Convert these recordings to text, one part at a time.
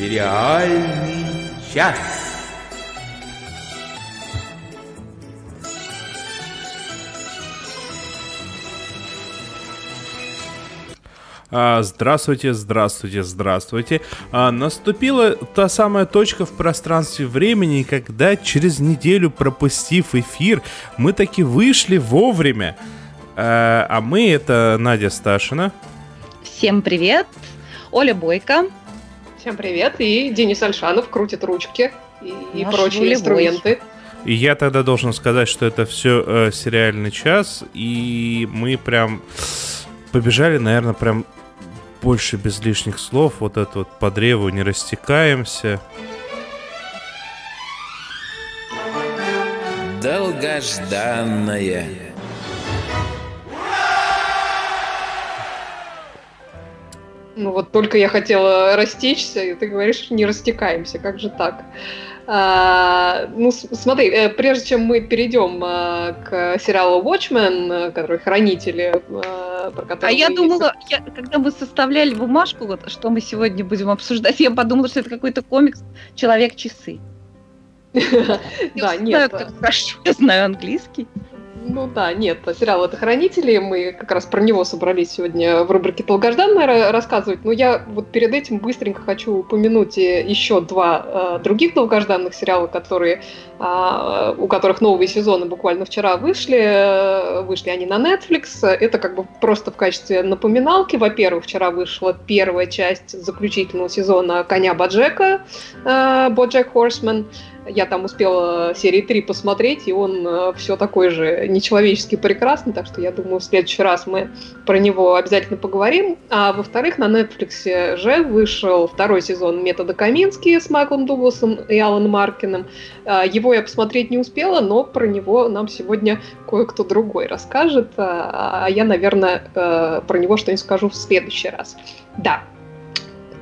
Сериальный час. А, Здравствуйте, здравствуйте, здравствуйте. А, Наступила та самая точка в пространстве времени, когда через неделю, пропустив эфир, мы таки вышли вовремя. А а мы это Надя Сташина. Всем привет! Оля Бойко. Всем привет, и Денис Альшанов крутит ручки и, и прочие рулевой. инструменты. И я тогда должен сказать, что это все сериальный час, и мы прям побежали, наверное, прям больше без лишних слов. Вот это вот по древу не растекаемся. Долгожданное. Ну вот только я хотела растечься, и ты говоришь, не растекаемся, как же так? А, ну, смотри, э, прежде чем мы перейдем а, к сериалу Watchmen, э, который хранители, э, про который А я думала, я- когда мы составляли бумажку, вот, что мы сегодня будем обсуждать, я подумала, что это какой-то комикс «Человек-часы». Да, нет. я знаю английский. Ну да, нет, сериал это «Хранители», мы как раз про него собрались сегодня в рубрике «Долгожданное» ра- рассказывать, но я вот перед этим быстренько хочу упомянуть э, еще два э, других долгожданных сериала, которые, а, у которых новые сезоны буквально вчера вышли, э, вышли они на Netflix, это как бы просто в качестве напоминалки, во-первых, вчера вышла первая часть заключительного сезона «Коня Боджека», э, «Боджек Хорсман», я там успела серии 3 посмотреть, и он все такой же нечеловечески прекрасный, так что я думаю, в следующий раз мы про него обязательно поговорим. А во-вторых, на Netflix же вышел второй сезон «Метода Камински» с Майклом Дугласом и Аланом Маркиным. А, Его я посмотреть не успела, но про него нам сегодня кое-кто другой расскажет, а а я, наверное, э, про него что-нибудь скажу в следующий раз. Да,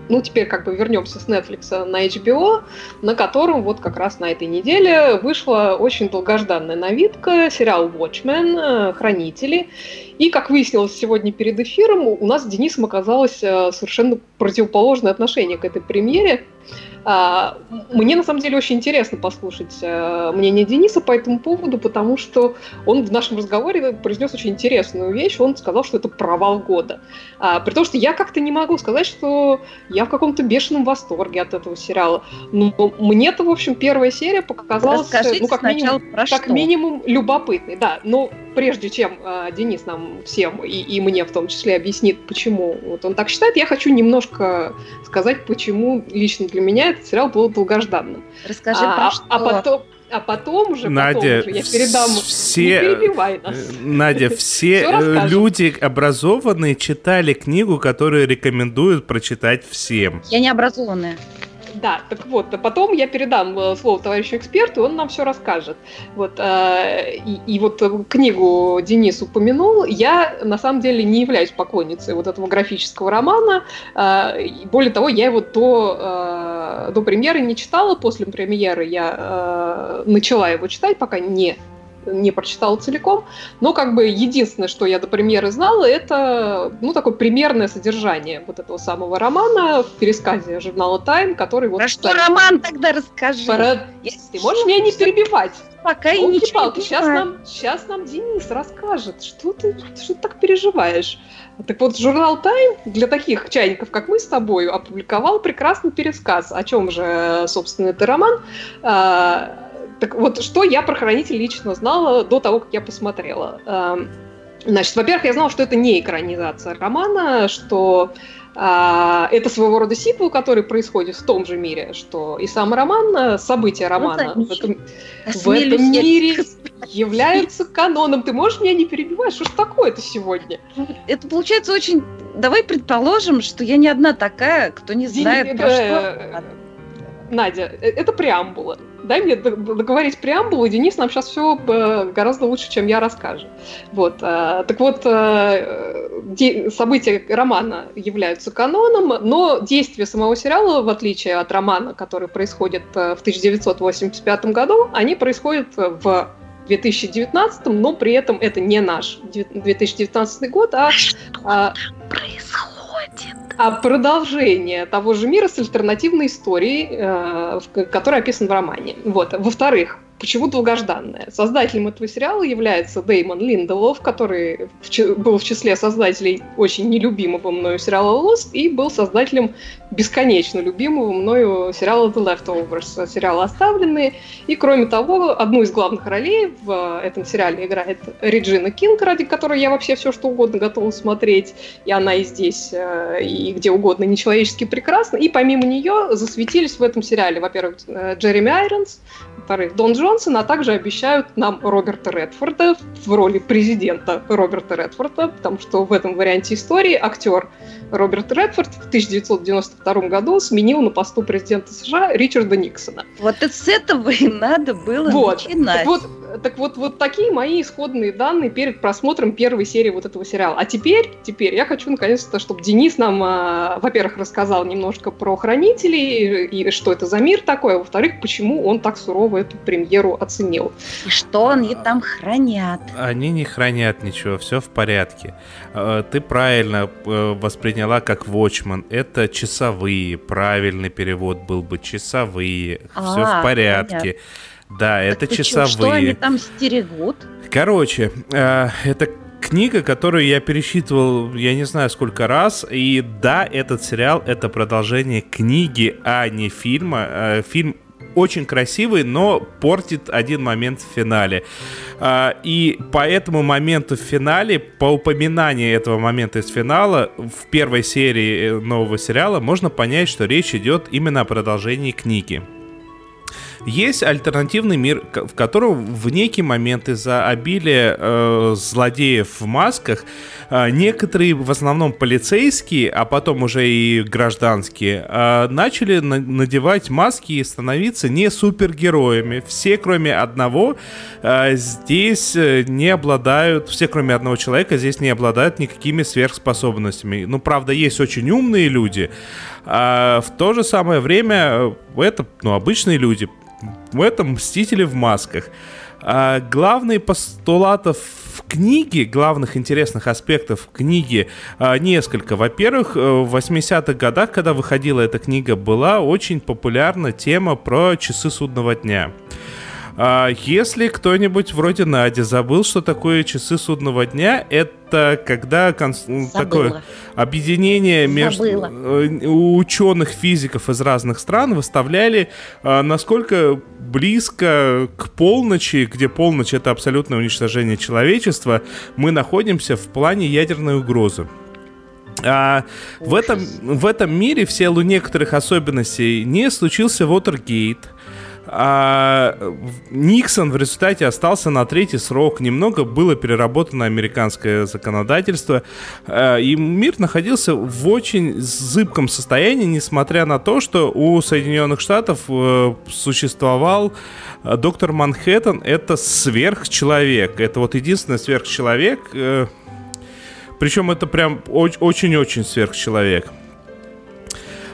ну, теперь как бы вернемся с Netflix на HBO, на котором вот как раз на этой неделе вышла очень долгожданная новинка, сериал Watchmen, э, Хранители. И, как выяснилось сегодня перед эфиром, у нас с Денисом оказалось э, совершенно противоположное отношение к этой премьере. А, Мне на самом деле очень интересно послушать э, мнение Дениса по этому поводу, потому что он в нашем разговоре произнес очень интересную вещь. Он сказал, что это провал года. А, При том, что я как-то не могу сказать, что я в каком-то бешеном восторге от этого сериала. Но мне-то, в общем, первая серия показалась, э, Расскажите ну, как минимум, про как что. минимум любопытной, да. Но прежде чем э, Денис нам всем и, и мне в том числе объяснит, почему вот он так считает, я хочу немножко сказать, почему лично для меня этот сериал был долгожданным. Расскажи а, про а- что. а потом, а потом уже, Надя, потом уже я передам. все- Не перебивай нас. Э, Надя, все э, люди образованные читали книгу, которую рекомендуют прочитать всем. Я не образованная. Да, так вот, потом я передам э, слово товарищу эксперту, он нам все расскажет. Вот, э, и, и вот книгу Денис упомянул, я на самом деле не являюсь поклонницей вот этого графического романа. э, более того, я его до, до премьеры не читала, после премьеры я начала его читать, пока не не прочитала целиком, но как бы единственное, что я до премьеры знала, это ну такое примерное содержание вот этого самого романа в пересказе журнала Time, который вот Про что роман тогда расскажи. про- Я Ты можешь меня не перебивать? Пока и ничего Ёлки-палки, не сейчас нам, сейчас нам Денис расскажет, что ты, что ты так переживаешь. Так вот, журнал Time для таких чайников, как мы с тобой, опубликовал прекрасный пересказ. О чем же, собственно, это роман? Так вот, что я про хранитель лично знала до того, как я посмотрела. А, Значит, во-первых, я знала, что это не экранизация романа, что а, это своего рода сиквел, который происходит в том же мире, что и сам роман, а, события романа в этом, в этом мире являются каноном. Ты можешь меня не перебивать? Что ж такое-то сегодня? Это получается очень... Давай предположим, что я не одна такая, кто не знает, про э, что... Надя, э, это преамбула. Дай мне договорить преамбулу, Денис нам сейчас все гораздо лучше, чем я расскажет. Вот. э, Так вот, э, события романа являются каноном, но действия самого сериала, в отличие от романа, который происходит э, в 1985 году, они происходят в 2019, но при этом это не наш 2019 год, а, а Происходит. А продолжение того же мира с альтернативной историей, э, которая описана в романе. Вот. Во-вторых, Почему долгожданная? Создателем этого сериала является Деймон Линделов, который в был в числе создателей очень нелюбимого мною сериала Lost и был создателем бесконечно любимого мною сериала The Leftovers, сериала «Оставленные». И, кроме того, одну из главных ролей в этом сериале играет Реджина Кинг, ради которой я вообще все что угодно готова смотреть. И она и здесь, э, и где угодно нечеловечески прекрасна. И помимо нее засветились в этом сериале, во-первых, э, Джереми Айронс, во-вторых, Дон Джонсон, а также обещают нам Роберта Редфорда в роли президента Роберта Редфорда, потому что в этом варианте истории актер Роберт Редфорд в 1992 году сменил на посту президента США Ричарда Никсона. Вот с этого и надо было вот. начинать. Вот, так вот, вот такие мои исходные данные перед просмотром первой серии вот этого сериала. А теперь, теперь я хочу наконец-то, чтобы Денис нам, э, во-первых, рассказал немножко про хранителей и, и что это за мир такой, а во-вторых, почему он так сурово эту премьеру оценил. И что они там хранят? Они не хранят ничего, все в порядке. А, ты правильно э, восприняла как Watchman. Это часовые, правильный перевод был бы часовые, а, все в порядке. Понятно. Да, так это часовые. Что они там стерегут? Короче, э, это книга, которую я пересчитывал, я не знаю сколько раз, и да, этот сериал это продолжение книги, а не фильма. Э, фильм очень красивый, но портит один момент в финале. Э, и по этому моменту в финале, по упоминанию этого момента из финала, в первой серии э, нового сериала можно понять, что речь идет именно о продолжении книги. Есть альтернативный мир, в котором в некий момент из-за обилия э, злодеев в масках э, некоторые, в основном полицейские, а потом уже и гражданские, э, начали на- надевать маски и становиться не супергероями. Все, кроме одного, э, здесь э, не обладают, все, кроме одного человека, здесь не обладают никакими сверхспособностями. Ну, правда, есть очень умные люди, а в то же самое время э, это ну, обычные люди, в этом Мстители в масках. А главные постулатов в книге, главных интересных аспектов книги а, несколько. Во-первых, э, в 80-х годах, когда выходила эта книга, была очень популярна тема про часы судного дня. А, если кто-нибудь вроде Нади забыл, что такое часы судного дня, это когда конс... такое объединение между э, ученых физиков из разных стран выставляли, а, насколько близко к полночи, где полночь это абсолютное уничтожение человечества, мы находимся в плане ядерной угрозы. А в этом, в этом мире в силу некоторых особенностей не случился Watergate, а Никсон в результате остался на третий срок. Немного было переработано американское законодательство. А, и мир находился в очень зыбком состоянии, несмотря на то, что у Соединенных Штатов э, существовал э, доктор Манхэттен. Это сверхчеловек. Это вот единственный сверхчеловек. Э, Причем это прям очень-очень сверхчеловек.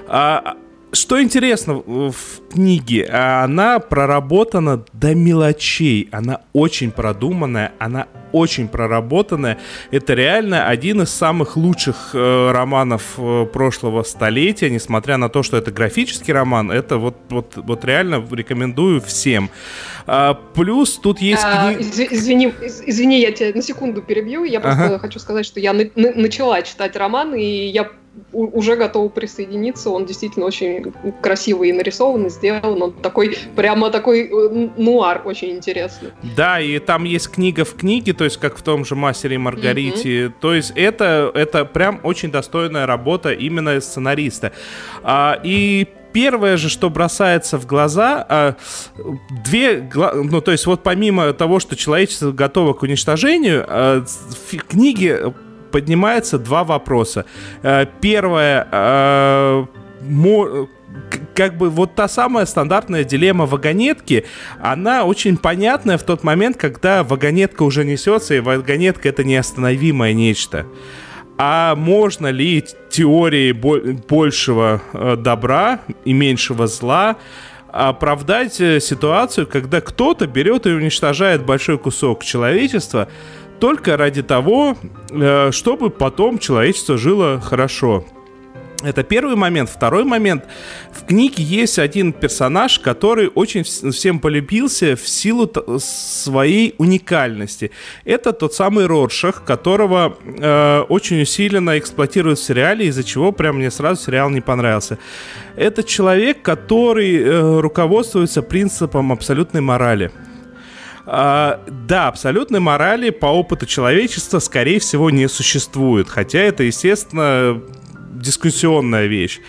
А, что интересно в книге, она проработана до мелочей, она очень продуманная, она очень проработанная. Это реально один из самых лучших э, романов э, прошлого столетия, несмотря на то, что это графический роман, это вот, вот, вот реально рекомендую всем. А, плюс тут есть... А, кни... извини, извини, я тебя на секунду перебью, я просто ага. хочу сказать, что я на- на- начала читать роман, и я уже готова присоединиться. Он действительно очень красивый и нарисован, и сделан. Он такой, прямо такой э, нуар, очень интересный. Да, и там есть книга в книге, то есть как в том же «Мастере и Маргарите». Mm-hmm. То есть это, это прям очень достойная работа именно сценариста. А, и первое же, что бросается в глаза, а, две, ну то есть вот помимо того, что человечество готово к уничтожению, а, в книге поднимается два вопроса. Э, первое, э, как бы вот та самая стандартная дилемма вагонетки, она очень понятная в тот момент, когда вагонетка уже несется, и вагонетка это неостановимое нечто. А можно ли теории большего э, добра и меньшего зла оправдать ситуацию, когда кто-то берет и уничтожает большой кусок человечества, только ради того, э, чтобы потом человечество жило хорошо. Это первый момент. Второй момент. В книге есть один персонаж, который очень всем полюбился в силу своей уникальности. Это тот самый Роршах, которого э, очень усиленно эксплуатируют в сериале, из-за чего прям мне сразу сериал не понравился. Это человек, который э, руководствуется принципом абсолютной морали. А, да, абсолютной морали по опыту человечества, скорее всего, не существует. Хотя это, естественно, дискуссионная вещь.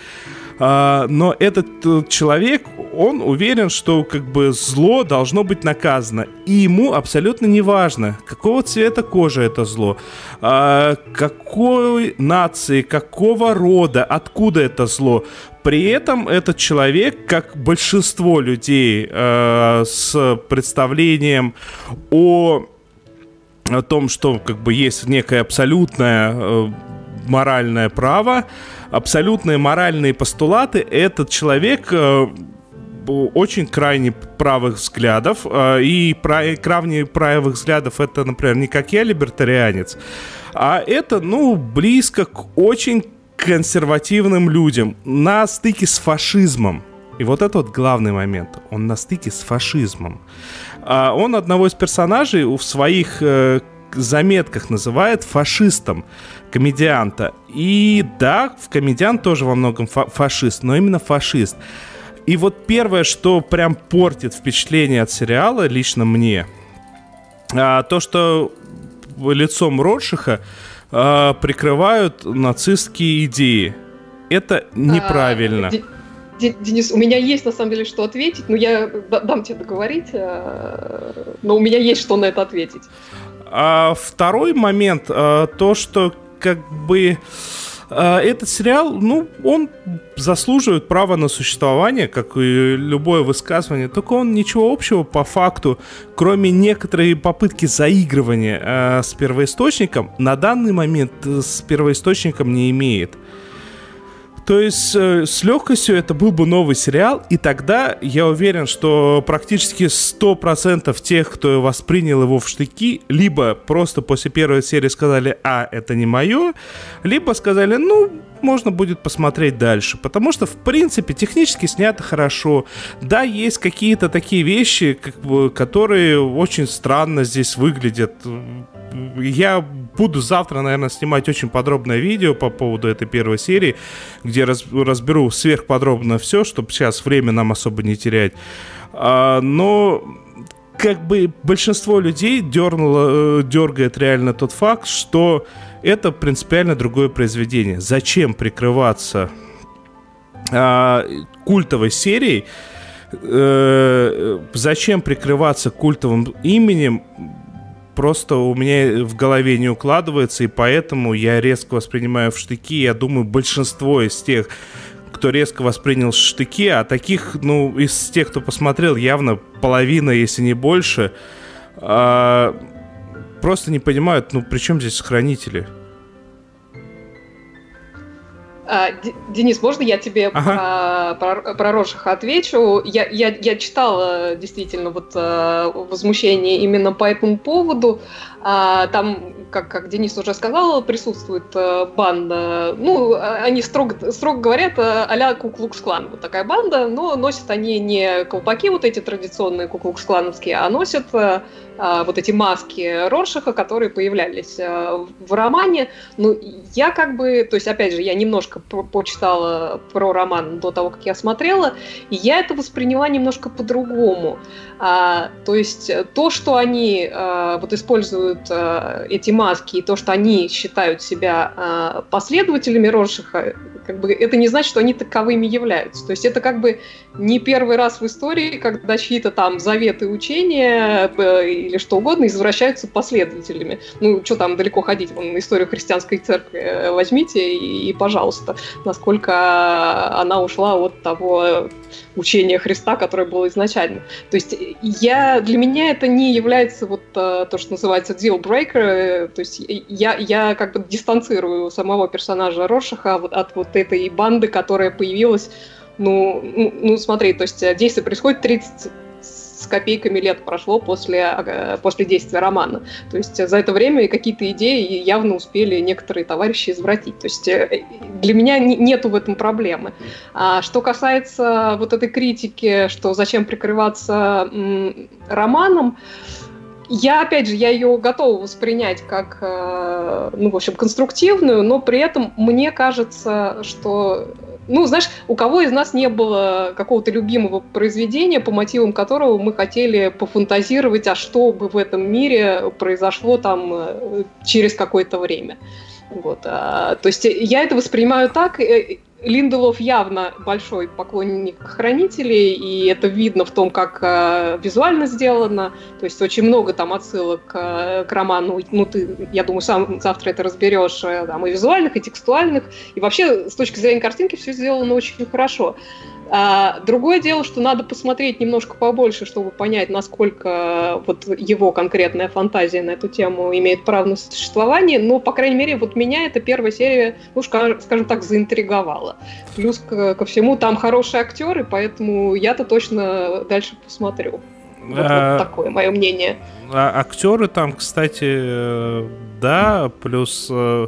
А, но этот э, человек, он уверен, что как бы зло должно быть наказано. И ему абсолютно не важно, какого цвета кожи это зло, а, какой нации, какого рода, откуда это зло. При этом этот человек, как большинство людей э, с представлением о о том, что как бы есть некое абсолютное э, моральное право, абсолютные моральные постулаты, этот человек э, очень крайне правых взглядов. Э, и крайне правых взглядов это, например, не как я, либертарианец, а это, ну, близко к очень консервативным людям на стыке с фашизмом. И вот это вот главный момент. Он на стыке с фашизмом. А он одного из персонажей в своих э, заметках называет фашистом комедианта. И да, в комедиант тоже во многом фа- фашист, но именно фашист. И вот первое, что прям портит впечатление от сериала, лично мне, а, то, что лицом Ротшиха а, прикрывают нацистские идеи. Это неправильно. А, Денис, у меня есть на самом деле что ответить, но я дам тебе договорить, а, но у меня есть что на это ответить. А второй момент, а, то, что как бы этот сериал, ну, он заслуживает права на существование, как и любое высказывание, только он ничего общего по факту, кроме некоторой попытки заигрывания э, с первоисточником, на данный момент с первоисточником не имеет. То есть э, с легкостью это был бы новый сериал, и тогда я уверен, что практически 100% тех, кто воспринял его в штыки, либо просто после первой серии сказали, а, это не мое, либо сказали, ну, можно будет посмотреть дальше. Потому что, в принципе, технически снято хорошо. Да, есть какие-то такие вещи, как бы, которые очень странно здесь выглядят. Я буду завтра, наверное, снимать очень подробное видео по поводу этой первой серии, где раз, разберу сверхподробно все, чтобы сейчас время нам особо не терять. А, но как бы большинство людей дернуло, э, дергает реально тот факт, что это принципиально другое произведение. Зачем прикрываться а, культовой серией? Э, зачем прикрываться культовым именем? просто у меня в голове не укладывается, и поэтому я резко воспринимаю в штыки. Я думаю, большинство из тех, кто резко воспринял штыки, а таких, ну, из тех, кто посмотрел, явно половина, если не больше, а, просто не понимают, ну, при чем здесь хранители? А, Денис, можно я тебе ага. про, про, про Рошиха отвечу? Я, я, я читала действительно вот э, возмущение именно по этому поводу. А, там, как, как Денис уже сказал, присутствует э, банда. Ну, а, они строго, строго говорят, э, а-ля Куклукс-клан. Вот такая банда, но носят они не колпаки вот эти традиционные куклукс-клановские, а носят э, вот эти маски Роршиха, которые появлялись в романе. Ну, я как бы, то есть, опять же, я немножко почитала про роман до того, как я смотрела, и я это восприняла немножко по-другому. А, то есть, то, что они а, вот используют э, эти маски, и то, что они считают себя э, последователями Роршиха, как бы это не значит, что они таковыми являются. То есть это как бы не первый раз в истории, когда чьи-то там заветы, учения э, или что угодно извращаются последователями. Ну, что там далеко ходить, вон историю христианской церкви э, возьмите и, и, пожалуйста, насколько она ушла от того учения Христа, которое было изначально. То есть я, для меня это не является вот э, то, что называется deal breaker, то есть я, я как бы дистанцирую самого персонажа Рошиха от, от вот этой банды, которая появилась ну, ну, ну, смотри, то есть действие происходит 30 с копейками лет прошло после, после действия романа. То есть за это время какие-то идеи явно успели некоторые товарищи извратить. То есть э, для меня нету в этом проблемы. А что касается вот этой критики, что зачем прикрываться романом, я, опять же, я ее готова воспринять как, э, ну, в общем, конструктивную, но при этом мне кажется, что ну, знаешь, у кого из нас не было какого-то любимого произведения, по мотивам которого мы хотели пофантазировать, а что бы в этом мире произошло там э, через какое-то время. Вот, а, то есть я это воспринимаю так, э, Линделов явно большой поклонник хранителей, и это видно в том, как э, визуально сделано. То есть очень много там отсылок э, к роману. Ну, ты, я думаю, сам завтра это разберешь, э, там, и визуальных, и текстуальных. И вообще, с точки зрения картинки, все сделано очень хорошо. А, другое дело, что надо посмотреть немножко побольше, чтобы понять, насколько вот его конкретная фантазия на эту тему имеет право на существование. Но, по крайней мере, вот меня эта первая серия, ну, скажем так, заинтриговала. Плюс ко, ко всему там хорошие актеры, поэтому я-то точно дальше посмотрю. Вот, а, вот такое мое мнение. А, актеры там, кстати, э, да, плюс э,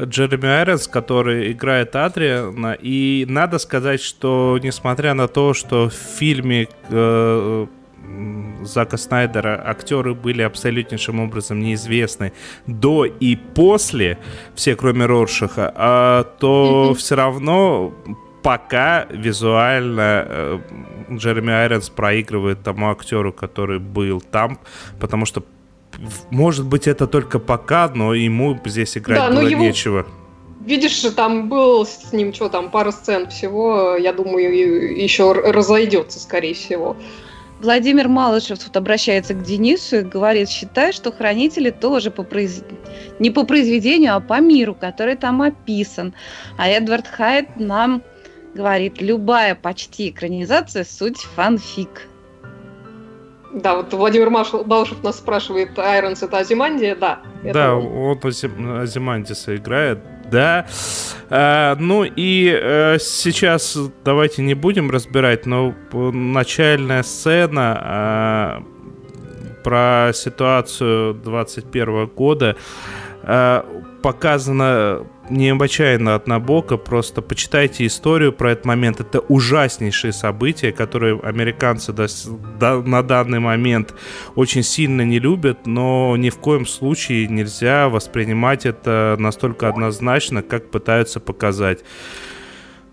Джереми Айронс, который играет Адриана. И надо сказать, что несмотря на то, что в фильме э, Зака Снайдера актеры были абсолютнейшим образом неизвестны до и после, все кроме Роршаха, а, то mm-hmm. все равно пока визуально э, Джереми Айронс проигрывает тому актеру, который был там, потому что может быть, это только пока, но ему здесь играть да, было его... нечего. Видишь, там был с ним что там, пара сцен всего, я думаю, еще разойдется, скорее всего. Владимир Малышев тут обращается к Денису и говорит, считай, что хранители тоже по произ... не по произведению, а по миру, который там описан. А Эдвард Хайт нам говорит, любая почти экранизация – суть фанфик. Да, вот Владимир Малышев нас спрашивает, Айронс это Азимандия? Да. Да, он Азимандиса играет, да. А, ну и а, сейчас давайте не будем разбирать, но начальная сцена а, про ситуацию 21 года а, показана необычайно однобоко, просто почитайте историю про этот момент. Это ужаснейшие события, которые американцы до, до, на данный момент очень сильно не любят, но ни в коем случае нельзя воспринимать это настолько однозначно, как пытаются показать.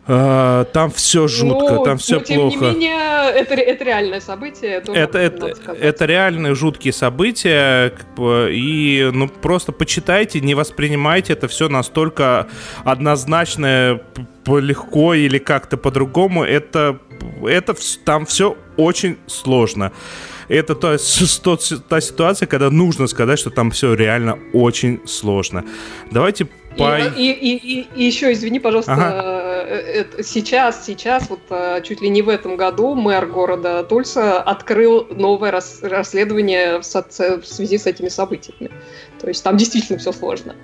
А, там все жутко, ну, там все но, плохо. Тем не менее, это, это реальное событие. Это, это, это реальные жуткие события. И ну, просто почитайте, не воспринимайте это все настолько однозначно, легко или как-то по-другому. Это, это там все очень сложно. Это то, то, та ситуация, когда нужно сказать, что там все реально очень сложно. Давайте по... И, и, и, и еще, извини, пожалуйста, ага. Э, э, сейчас, сейчас, вот э, чуть ли не в этом году мэр города Тульса открыл новое рас, расследование в, в связи с этими событиями. То есть там действительно все сложно.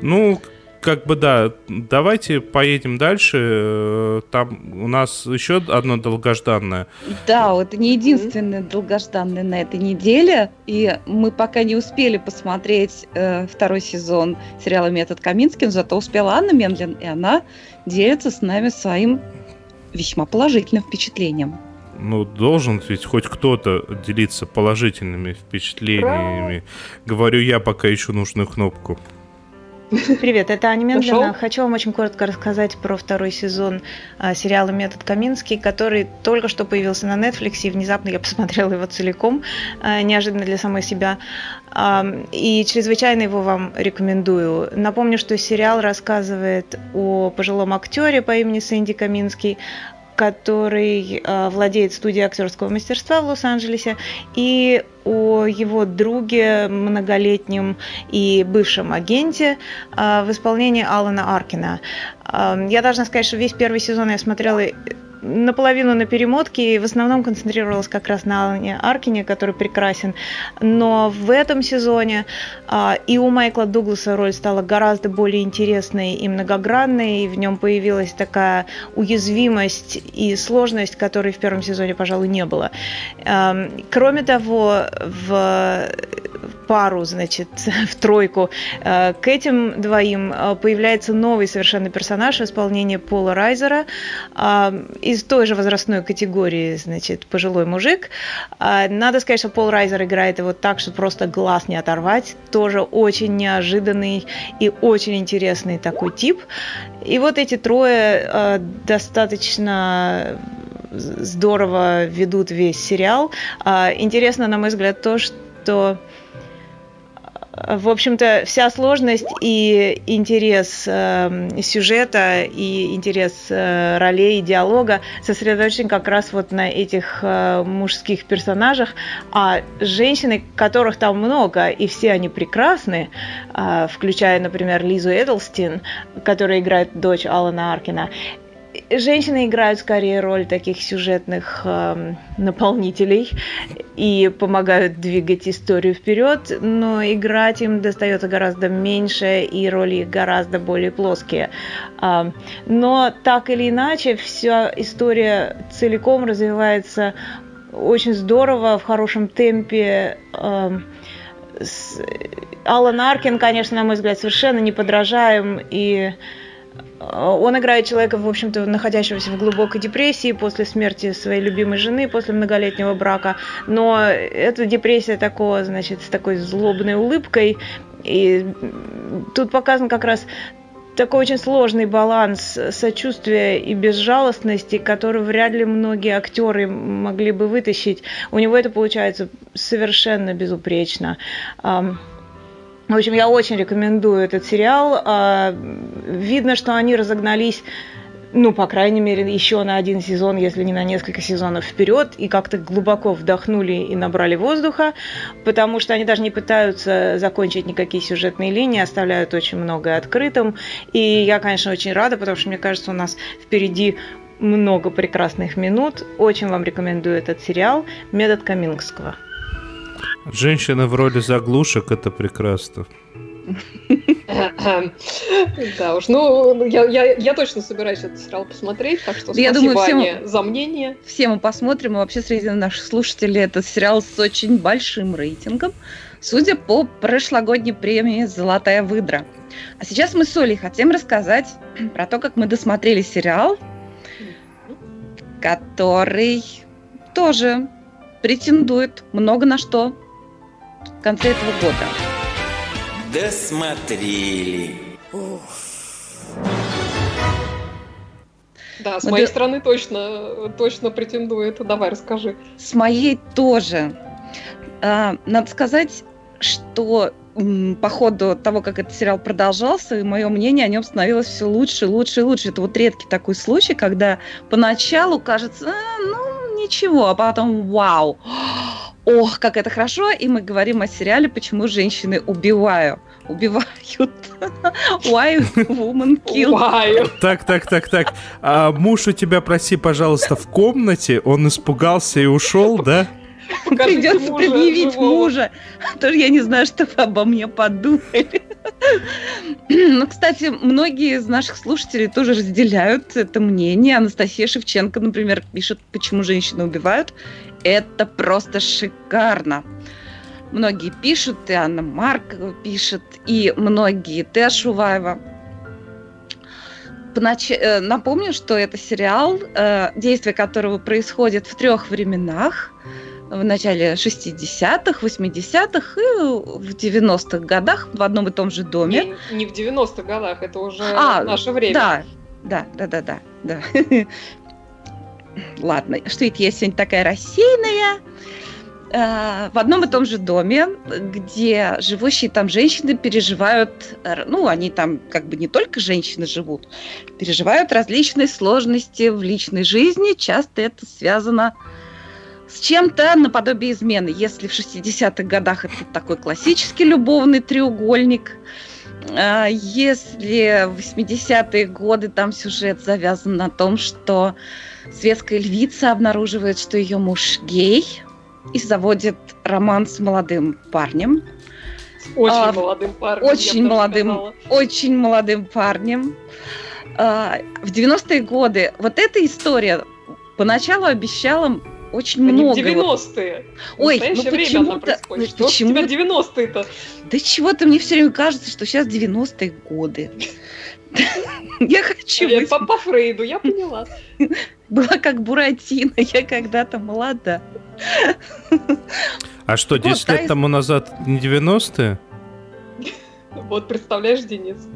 Ну, как бы да, давайте поедем дальше. Там у нас еще одно долгожданное. Да, это не единственное долгожданное на этой неделе. И мы пока не успели посмотреть э, второй сезон сериала «Метод Каминский», зато успела Анна Менлин, и она делится с нами своим весьма положительным впечатлением. Ну, должен ведь хоть кто-то делиться положительными впечатлениями. Говорю я, пока ищу нужную кнопку. Привет, это Аня Мендлина. Хочу вам очень коротко рассказать про второй сезон а, сериала «Метод Каминский», который только что появился на Netflix, и внезапно я посмотрела его целиком, а, неожиданно для самой себя. А, и чрезвычайно его вам рекомендую. Напомню, что сериал рассказывает о пожилом актере по имени Сэнди Каминский, который э, владеет студией актерского мастерства в Лос-Анджелесе, и о его друге, многолетнем и бывшем агенте э, в исполнении Алана Аркина. Я должна сказать, что весь первый сезон я смотрела наполовину на перемотке и в основном концентрировалась как раз на Алане Аркине, который прекрасен. Но в этом сезоне а, и у Майкла Дугласа роль стала гораздо более интересной и многогранной, и в нем появилась такая уязвимость и сложность, которой в первом сезоне, пожалуй, не было. А, кроме того, в пару, значит, в тройку. А, к этим двоим а, появляется новый совершенно персонаж в исполнении Пола Райзера а, из той же возрастной категории, значит, пожилой мужик. Надо сказать, что Пол Райзер играет его так, что просто глаз не оторвать. Тоже очень неожиданный и очень интересный такой тип. И вот эти трое достаточно здорово ведут весь сериал. Интересно, на мой взгляд, то, что в общем-то, вся сложность и интерес э, сюжета, и интерес э, ролей, и диалога сосредоточен как раз вот на этих э, мужских персонажах, а женщины, которых там много, и все они прекрасны, э, включая, например, Лизу Эдлстин, которая играет дочь Алана Аркина, женщины играют скорее роль таких сюжетных э, наполнителей и помогают двигать историю вперед, но играть им достается гораздо меньше, и роли гораздо более плоские. Э, но так или иначе, вся история целиком развивается очень здорово, в хорошем темпе. Э, Алан Аркин, конечно, на мой взгляд, совершенно неподражаем и он играет человека, в общем-то, находящегося в глубокой депрессии после смерти своей любимой жены, после многолетнего брака. Но эта депрессия такого, значит, с такой злобной улыбкой. И тут показан как раз такой очень сложный баланс сочувствия и безжалостности, который вряд ли многие актеры могли бы вытащить. У него это получается совершенно безупречно. В общем, я очень рекомендую этот сериал. А, видно, что они разогнались ну, по крайней мере, еще на один сезон, если не на несколько сезонов вперед, и как-то глубоко вдохнули и набрали воздуха, потому что они даже не пытаются закончить никакие сюжетные линии, оставляют очень многое открытым. И я, конечно, очень рада, потому что, мне кажется, у нас впереди много прекрасных минут. Очень вам рекомендую этот сериал «Метод Камингского». Женщина в роли заглушек это прекрасно. Да уж, ну, я, я, я точно собираюсь этот сериал посмотреть, так что я думаю, Ване за мнение. Все мы посмотрим, и вообще среди наших слушателей этот сериал с очень большим рейтингом, судя по прошлогодней премии «Золотая выдра». А сейчас мы с Олей хотим рассказать про то, как мы досмотрели сериал, который тоже претендует много на что в конце этого года. Досмотрели. Да, с моей да. стороны точно, точно претендует. Давай, расскажи. С моей тоже. А, надо сказать, что по ходу того, как этот сериал продолжался, и мое мнение о нем становилось все лучше, лучше и лучше. Это вот редкий такой случай, когда поначалу кажется, а, ну, ничего, а потом вау ох, как это хорошо, и мы говорим о сериале «Почему женщины убивают». Убивают. Why woman kill. Why? Так, так, так, так. А муж у тебя, проси, пожалуйста, в комнате, он испугался и ушел, да? Придется предъявить мужа. Тоже я не знаю, что вы обо мне подумали. Ну, кстати, многие из наших слушателей тоже разделяют это мнение. Анастасия Шевченко, например, пишет, почему женщины убивают. Это просто шикарно. Многие пишут, и Анна Маркова пишет, и многие, Т. Шуваева. Понач... Э, напомню, что это сериал, э, действие которого происходит в трех временах. В начале 60-х, 80-х и в 90-х годах в одном и том же доме. Не, не в 90-х годах, это уже а, наше время. Да, да, да, да, да. да. ладно, что это я сегодня такая рассеянная? Э, в одном и том же доме, где живущие там женщины переживают, ну, они там как бы не только женщины живут, переживают различные сложности в личной жизни. Часто это связано с чем-то наподобие измены. Если в 60-х годах это такой классический любовный треугольник, э, если в 80-е годы там сюжет завязан на том, что светская львица обнаруживает, что ее муж гей и заводит роман с молодым парнем. Очень а, молодым парнем. Очень молодым, очень молодым парнем. А, в 90-е годы вот эта история поначалу обещала очень Они много. 90-е. Ой, ну почему-то... Ну, что почему у тебя 90-е-то? Да чего-то мне все время кажется, что сейчас 90-е годы. Я хочу быть... По, по Фрейду, я поняла. Была как Буратино, я когда-то молода. А что, 10 лет тому назад не 90-е? Вот, представляешь, Денис,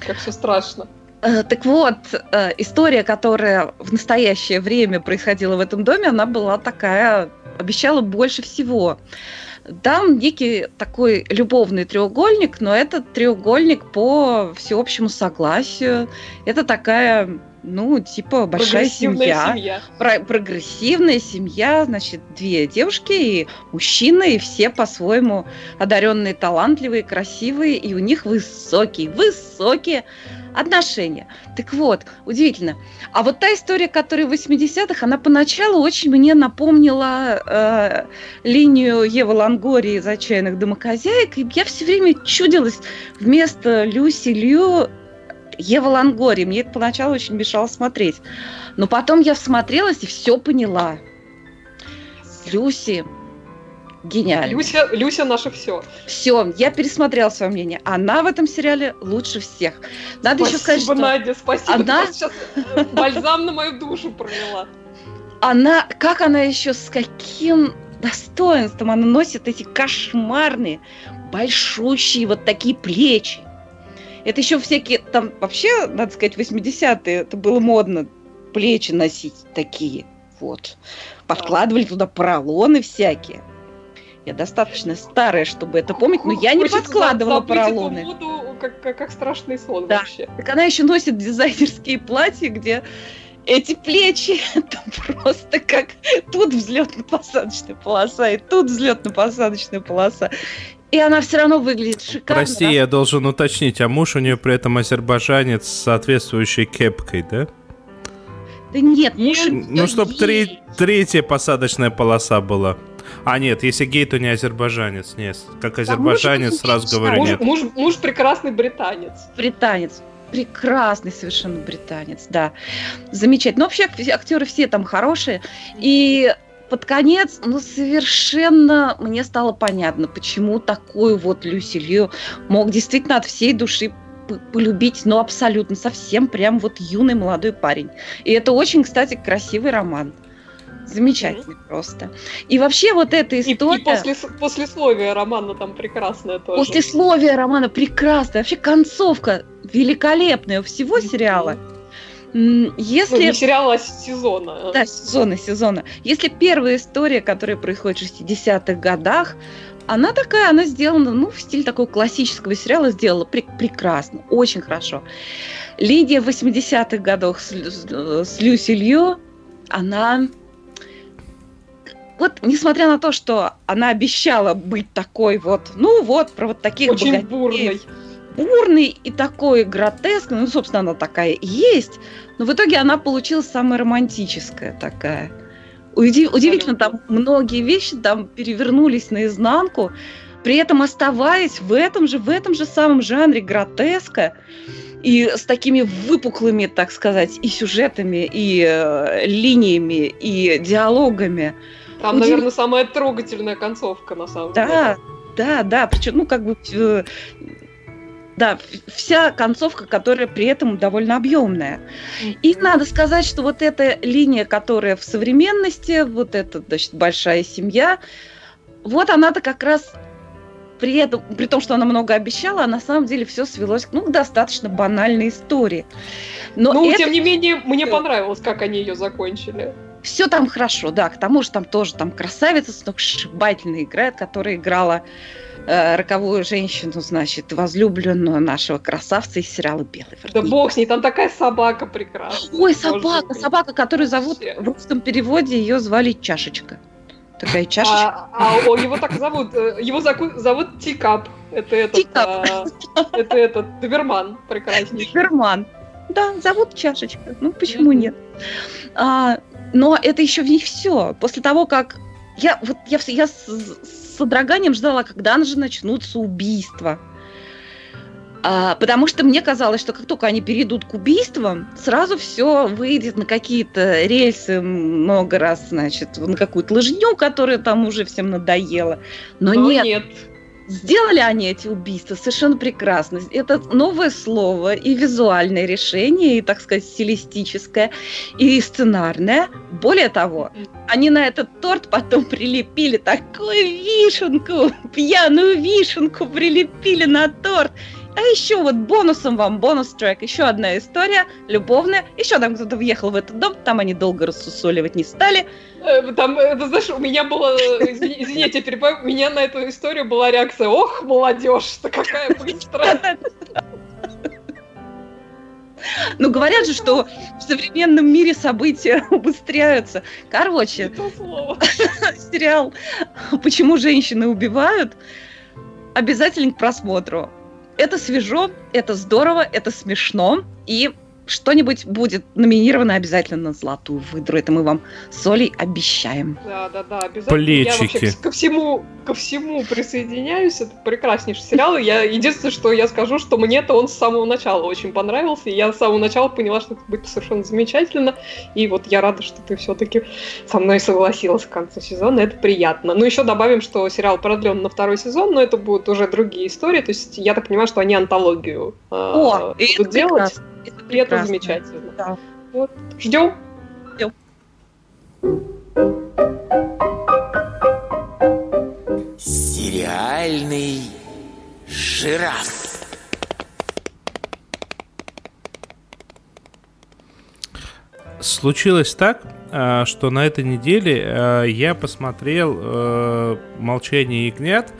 как все страшно. Э, так вот, э, история, которая в настоящее время происходила в этом доме, она была такая, обещала больше всего. Там некий такой любовный треугольник, но этот треугольник по всеобщему согласию. Это такая ну, типа большая семья. семья. Про прогрессивная семья, значит, две девушки и мужчина, и все по-своему одаренные, талантливые, красивые, и у них высокие, высокие отношения. Так вот, удивительно. А вот та история, которая в 80-х, она поначалу очень мне напомнила э, линию Евы Лангори из «Отчаянных домохозяек», и я все время чудилась вместо Люси Лью Ева Лангори. Мне это поначалу очень мешало смотреть. Но потом я всмотрелась и все поняла. Люси гениально. Люся, Люся наше все. Все, я пересмотрела свое мнение. Она в этом сериале лучше всех. Надо спасибо, еще сказать, что... Надя, спасибо. Она... Ты сейчас бальзам на мою душу пролила. Она, как она еще, с каким достоинством она носит эти кошмарные, большущие вот такие плечи. Это еще всякие, там вообще, надо сказать, 80-е, это было модно плечи носить такие. Вот. Подкладывали туда поролоны всякие. Я достаточно старая, чтобы это помнить, но я не подкладывала поролоны. Воду, как, как, как страшный сон да. вообще. Так она еще носит дизайнерские платья, где эти плечи, это просто как тут взлетно-посадочная полоса, и тут взлетно-посадочная полоса. И она все равно выглядит шикарно. Прости, я должен уточнить, а муж у нее при этом азербайджанец с соответствующей кепкой, да? Да нет, муж... Ну, чтобы три, третья посадочная полоса была. А нет, если гей, то не азербайджанец. Нет, как азербайджанец, сразу говорю, муж, нет. Муж, муж прекрасный британец. Британец. Прекрасный совершенно британец, да. Замечательно. Но вообще актеры все там хорошие. И под конец, ну, совершенно мне стало понятно, почему такую вот Люси Лью мог действительно от всей души полюбить, ну, абсолютно, совсем прям вот юный молодой парень. И это очень, кстати, красивый роман. Замечательный mm-hmm. просто. И вообще вот эта история... И, и после, послесловие романа там прекрасное тоже. Послесловие романа прекрасное. Вообще концовка великолепная у всего mm-hmm. сериала. Если... Ну, не сериала, а сезона. Да, сезона, сезона. Если первая история, которая происходит в 60-х годах, она такая, она сделана, ну, в стиле такого классического сериала сделала пр- прекрасно, очень хорошо. Лидия в 80-х годах с, с Люси Лью, она... Вот, несмотря на то, что она обещала быть такой вот, ну вот, про вот таких Очень богатеев, бурной бурный и такой гротескный, ну, собственно, она такая и есть, но в итоге она получилась самая романтическая такая. Удив, удивительно, там многие вещи там перевернулись наизнанку, при этом оставаясь в этом же, в этом же самом жанре гротеска, и с такими выпуклыми, так сказать, и сюжетами, и э, линиями, и диалогами. Там, Удив... наверное, самая трогательная концовка, на самом да, деле. Да, да, да. Причем, ну, как бы э, да, вся концовка, которая при этом довольно объемная. И надо сказать, что вот эта линия, которая в современности, вот эта, значит, большая семья, вот она-то как раз при этом, при том, что она много обещала, а на самом деле все свелось ну, к достаточно банальной истории. Но ну, это... тем не менее, мне понравилось, как они ее закончили. Все там хорошо, да. К тому же там тоже там красавица сногсшибательно играет, которая играла э, роковую женщину, значит, возлюбленную нашего красавца из сериала «Белый воротник». Да бог с ней, там такая собака прекрасная. Ой, собака, собака, которую зовут, Вообще. в русском переводе ее звали Чашечка. Такая чашечка. А, а о, его так зовут, э, его зовут Тикап. Это этот, Тикап. А, это этот, Доберман прекраснейший. Доберман. Да, зовут Чашечка. Ну, почему нет? А, но это еще в них все. После того, как я, вот я, я с, с содроганием ждала, когда же начнутся убийства. А, потому что мне казалось, что как только они перейдут к убийствам, сразу все выйдет на какие-то рельсы много раз, значит, на какую-то лыжню, которая там уже всем надоела. Но, Но нет. нет. Сделали они эти убийства совершенно прекрасно. Это новое слово и визуальное решение, и, так сказать, стилистическое, и сценарное. Более того, они на этот торт потом прилепили такую вишенку, пьяную вишенку прилепили на торт. А еще вот бонусом вам, бонус-трек, еще одна история, любовная. Еще там кто-то въехал в этот дом, там они долго рассусоливать не стали. Э, там, это, знаешь, у меня было, извини, извини, я тебя у меня на эту историю была реакция, ох, молодежь-то какая быстрая. Ну, говорят же, что в современном мире события убыстряются. Короче, сериал «Почему женщины убивают» обязательно к просмотру. Это свежо, это здорово, это смешно. И что-нибудь будет номинировано обязательно на золотую выдру. Это мы вам с Олей обещаем. Да, да, да, обязательно. Плечики. Я вообще ко всему, ко всему присоединяюсь. Это прекраснейший сериал. Я единственное, что я скажу, что мне-то он с самого начала очень понравился. И я с самого начала поняла, что это будет совершенно замечательно. И вот я рада, что ты все-таки со мной согласилась к концу сезона. Это приятно. Ну, еще добавим, что сериал продлен на второй сезон, но это будут уже другие истории. То есть я так понимаю, что они антологию э, О, будут делать. Прекрасно. Это, и это замечательно. Да. Вот. Ждем. Ждем. Сериальный жираф. Случилось так, а, что на этой неделе а, я посмотрел э, «Молчание ягнят»,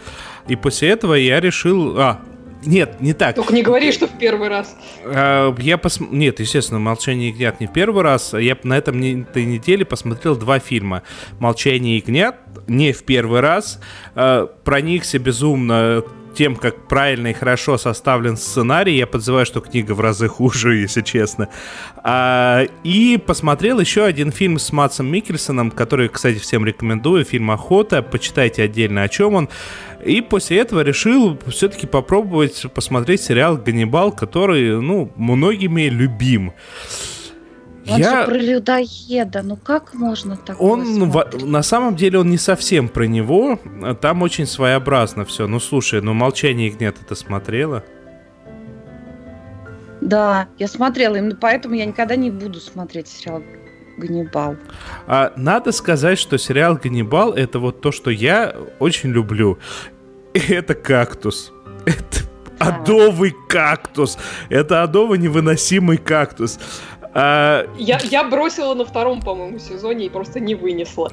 и после этого я решил... А, нет, не так. Только не говори, что в первый раз. А, я пос... Нет, естественно, «Молчание ягнят» не в первый раз. Я на этом этой неделе посмотрел два фильма. «Молчание ягнят» не в первый раз. А, проникся безумно тем, как правильно и хорошо составлен сценарий. Я подозреваю, что книга в разы хуже, если честно. А, и посмотрел еще один фильм с Матсом Микельсоном, который, кстати, всем рекомендую. Фильм «Охота». Почитайте отдельно, о чем он. И после этого решил все-таки попробовать посмотреть сериал «Ганнибал», который, ну, многими любим. Он я... же про людоеда, ну как можно так? Он в... на самом деле он не совсем про него, там очень своеобразно все. Ну слушай, ну молчание ягнят это смотрела? Да, я смотрела, именно поэтому я никогда не буду смотреть сериал Ганнибал. А, надо сказать, что сериал Ганнибал это вот то, что я очень люблю. Это кактус. Это адовый кактус. Это адово невыносимый кактус. А... Я, я бросила на втором, по-моему, сезоне и просто не вынесла.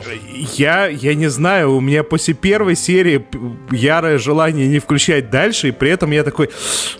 Я, я не знаю, у меня после первой серии ярое желание не включать дальше, и при этом я такой,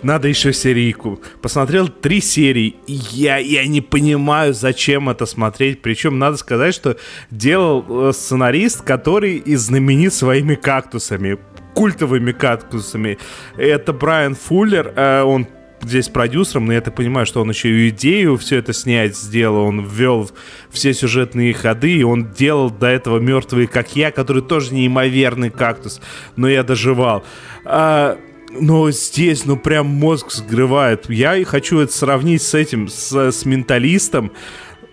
надо еще серийку. Посмотрел три серии, и я, я не понимаю, зачем это смотреть. Причем надо сказать, что делал э, сценарист, который и знаменит своими кактусами культовыми кактусами. Это Брайан Фуллер, э, он здесь продюсером, но я так понимаю, что он еще и идею все это снять сделал, он ввел все сюжетные ходы, и он делал до этого «Мертвые, как я», который тоже неимоверный кактус, но я доживал. А, но здесь, ну, прям мозг сгрывает. Я и хочу это сравнить с этим, с, с «Менталистом»,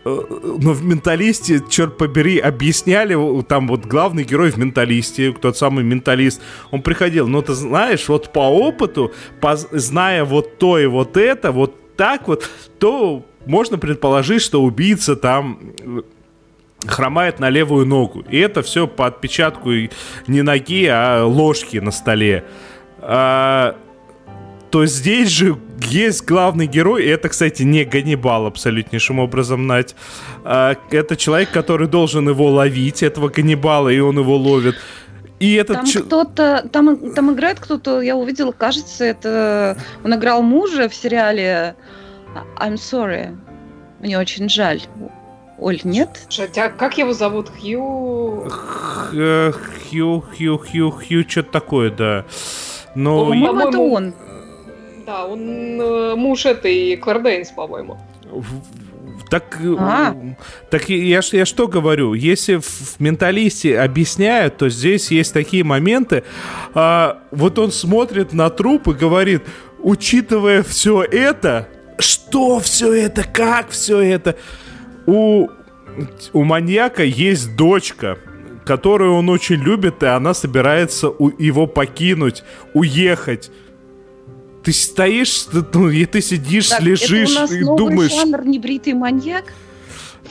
но в «Менталисте», черт побери, объясняли, там вот главный герой в «Менталисте», тот самый «Менталист», он приходил, ну ты знаешь, вот по опыту, по, зная вот то и вот это, вот так вот, то можно предположить, что убийца там э, хромает на левую ногу. И это все по отпечатку не ноги, а ложки на столе. А, то здесь же есть главный герой, и это, кстати, не Ганнибал абсолютнейшим образом, Надь. А, это человек, который должен его ловить, этого Ганнибала, и он его ловит. И этот там ч... кто-то, там, там играет кто-то, я увидела, кажется, это он играл мужа в сериале I'm Sorry. Мне очень жаль. Оль, нет? Слушай, а как его зовут? Хью... Хью, Хью, Хью, Хью, что-то такое, да. Но... По-моему, это он. Да, он э, муж этой Клэр Дэйнс, по-моему. Так, а. так я, я что говорю? Если в менталисте объясняют, то здесь есть такие моменты. А, вот он смотрит на труп и говорит, учитывая все это, что все это, как все это, у, у маньяка есть дочка, которую он очень любит, и она собирается у, его покинуть, уехать ты стоишь, ну, и ты сидишь, так, лежишь это у нас и новый думаешь... жанр небритый маньяк?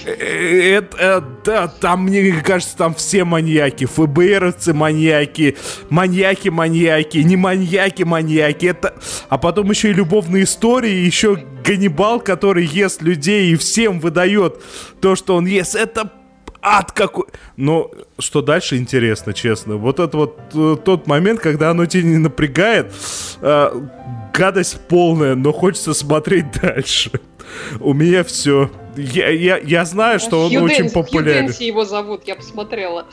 Э, это, э, да, там, мне кажется, там все маньяки, ФБРовцы маньяки, маньяки-маньяки, не маньяки-маньяки, это... А потом еще и любовные истории, еще Ганнибал, который ест людей и всем выдает то, что он ест, это ад какой. Но что дальше интересно, честно. Вот это вот э, тот момент, когда оно тебя не напрягает, э, гадость полная, но хочется смотреть дальше. У меня все. Я, я, я знаю, что он очень популярен. Хью его зовут, я посмотрела.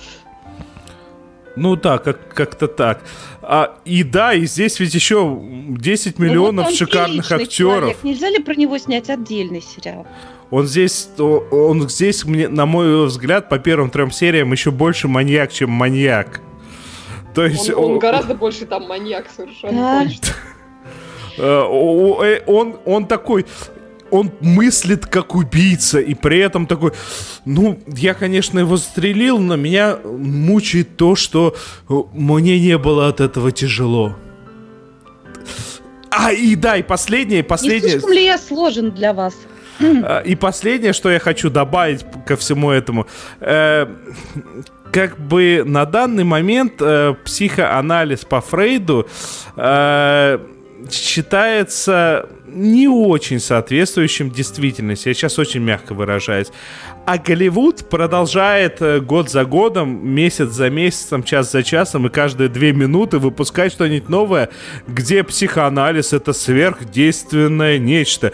Ну да, как, как-то так. А, и да, и здесь ведь еще 10 миллионов ну, вот шикарных актеров. Человек. Нельзя ли про него снять отдельный сериал? Он здесь, он здесь, мне, на мой взгляд, по первым трем сериям еще больше маньяк, чем маньяк. То есть он, он, он гораздо больше там маньяк совершенно точно. Э, он, он такой, он мыслит как убийца, и при этом такой, ну, я, конечно, его застрелил, но меня мучает то, что э, мне не было от этого тяжело. А, и да, и последнее, последнее... Не слишком ли я сложен для вас? И последнее, что я хочу добавить ко всему этому. Э, как бы на данный момент э, психоанализ по Фрейду э, считается не очень соответствующим действительности. Я сейчас очень мягко выражаюсь. А Голливуд продолжает э, год за годом, месяц за месяцем, час за часом и каждые две минуты выпускать что-нибудь новое, где психоанализ это сверхдейственное нечто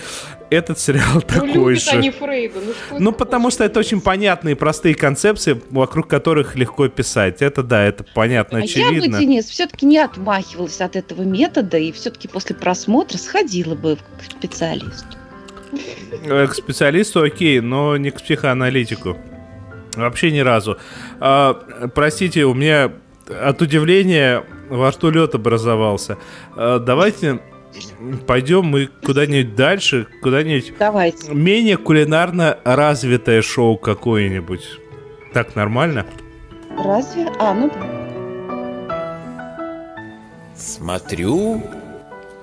этот сериал ну, такой же. Они Фрейда. Ну, ну потому что это очень понятные простые концепции, вокруг которых легко писать. Это да, это понятно, а очевидно. Я бы, Денис, все-таки не отмахивалась от этого метода и все-таки после просмотра сходила бы к специалисту. Э, к специалисту окей, но не к психоаналитику. Вообще ни разу. А, простите, у меня от удивления во рту лед образовался. А, давайте пойдем мы куда-нибудь дальше, куда-нибудь Давайте. менее кулинарно развитое шоу какое-нибудь. Так нормально? Разве? А, ну да. Смотрю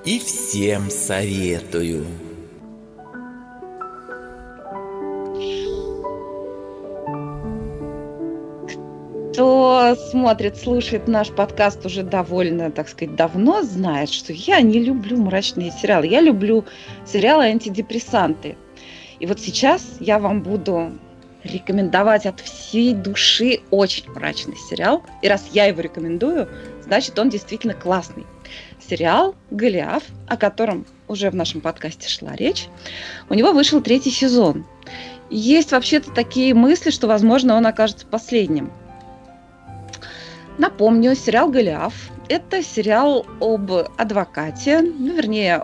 и всем советую. Кто смотрит, слушает наш подкаст уже довольно, так сказать, давно, знает, что я не люблю мрачные сериалы. Я люблю сериалы антидепрессанты. И вот сейчас я вам буду рекомендовать от всей души очень мрачный сериал. И раз я его рекомендую, значит, он действительно классный. Сериал «Голиаф», о котором уже в нашем подкасте шла речь, у него вышел третий сезон. Есть вообще-то такие мысли, что, возможно, он окажется последним. Напомню, сериал «Голиаф» – это сериал об адвокате, ну, вернее,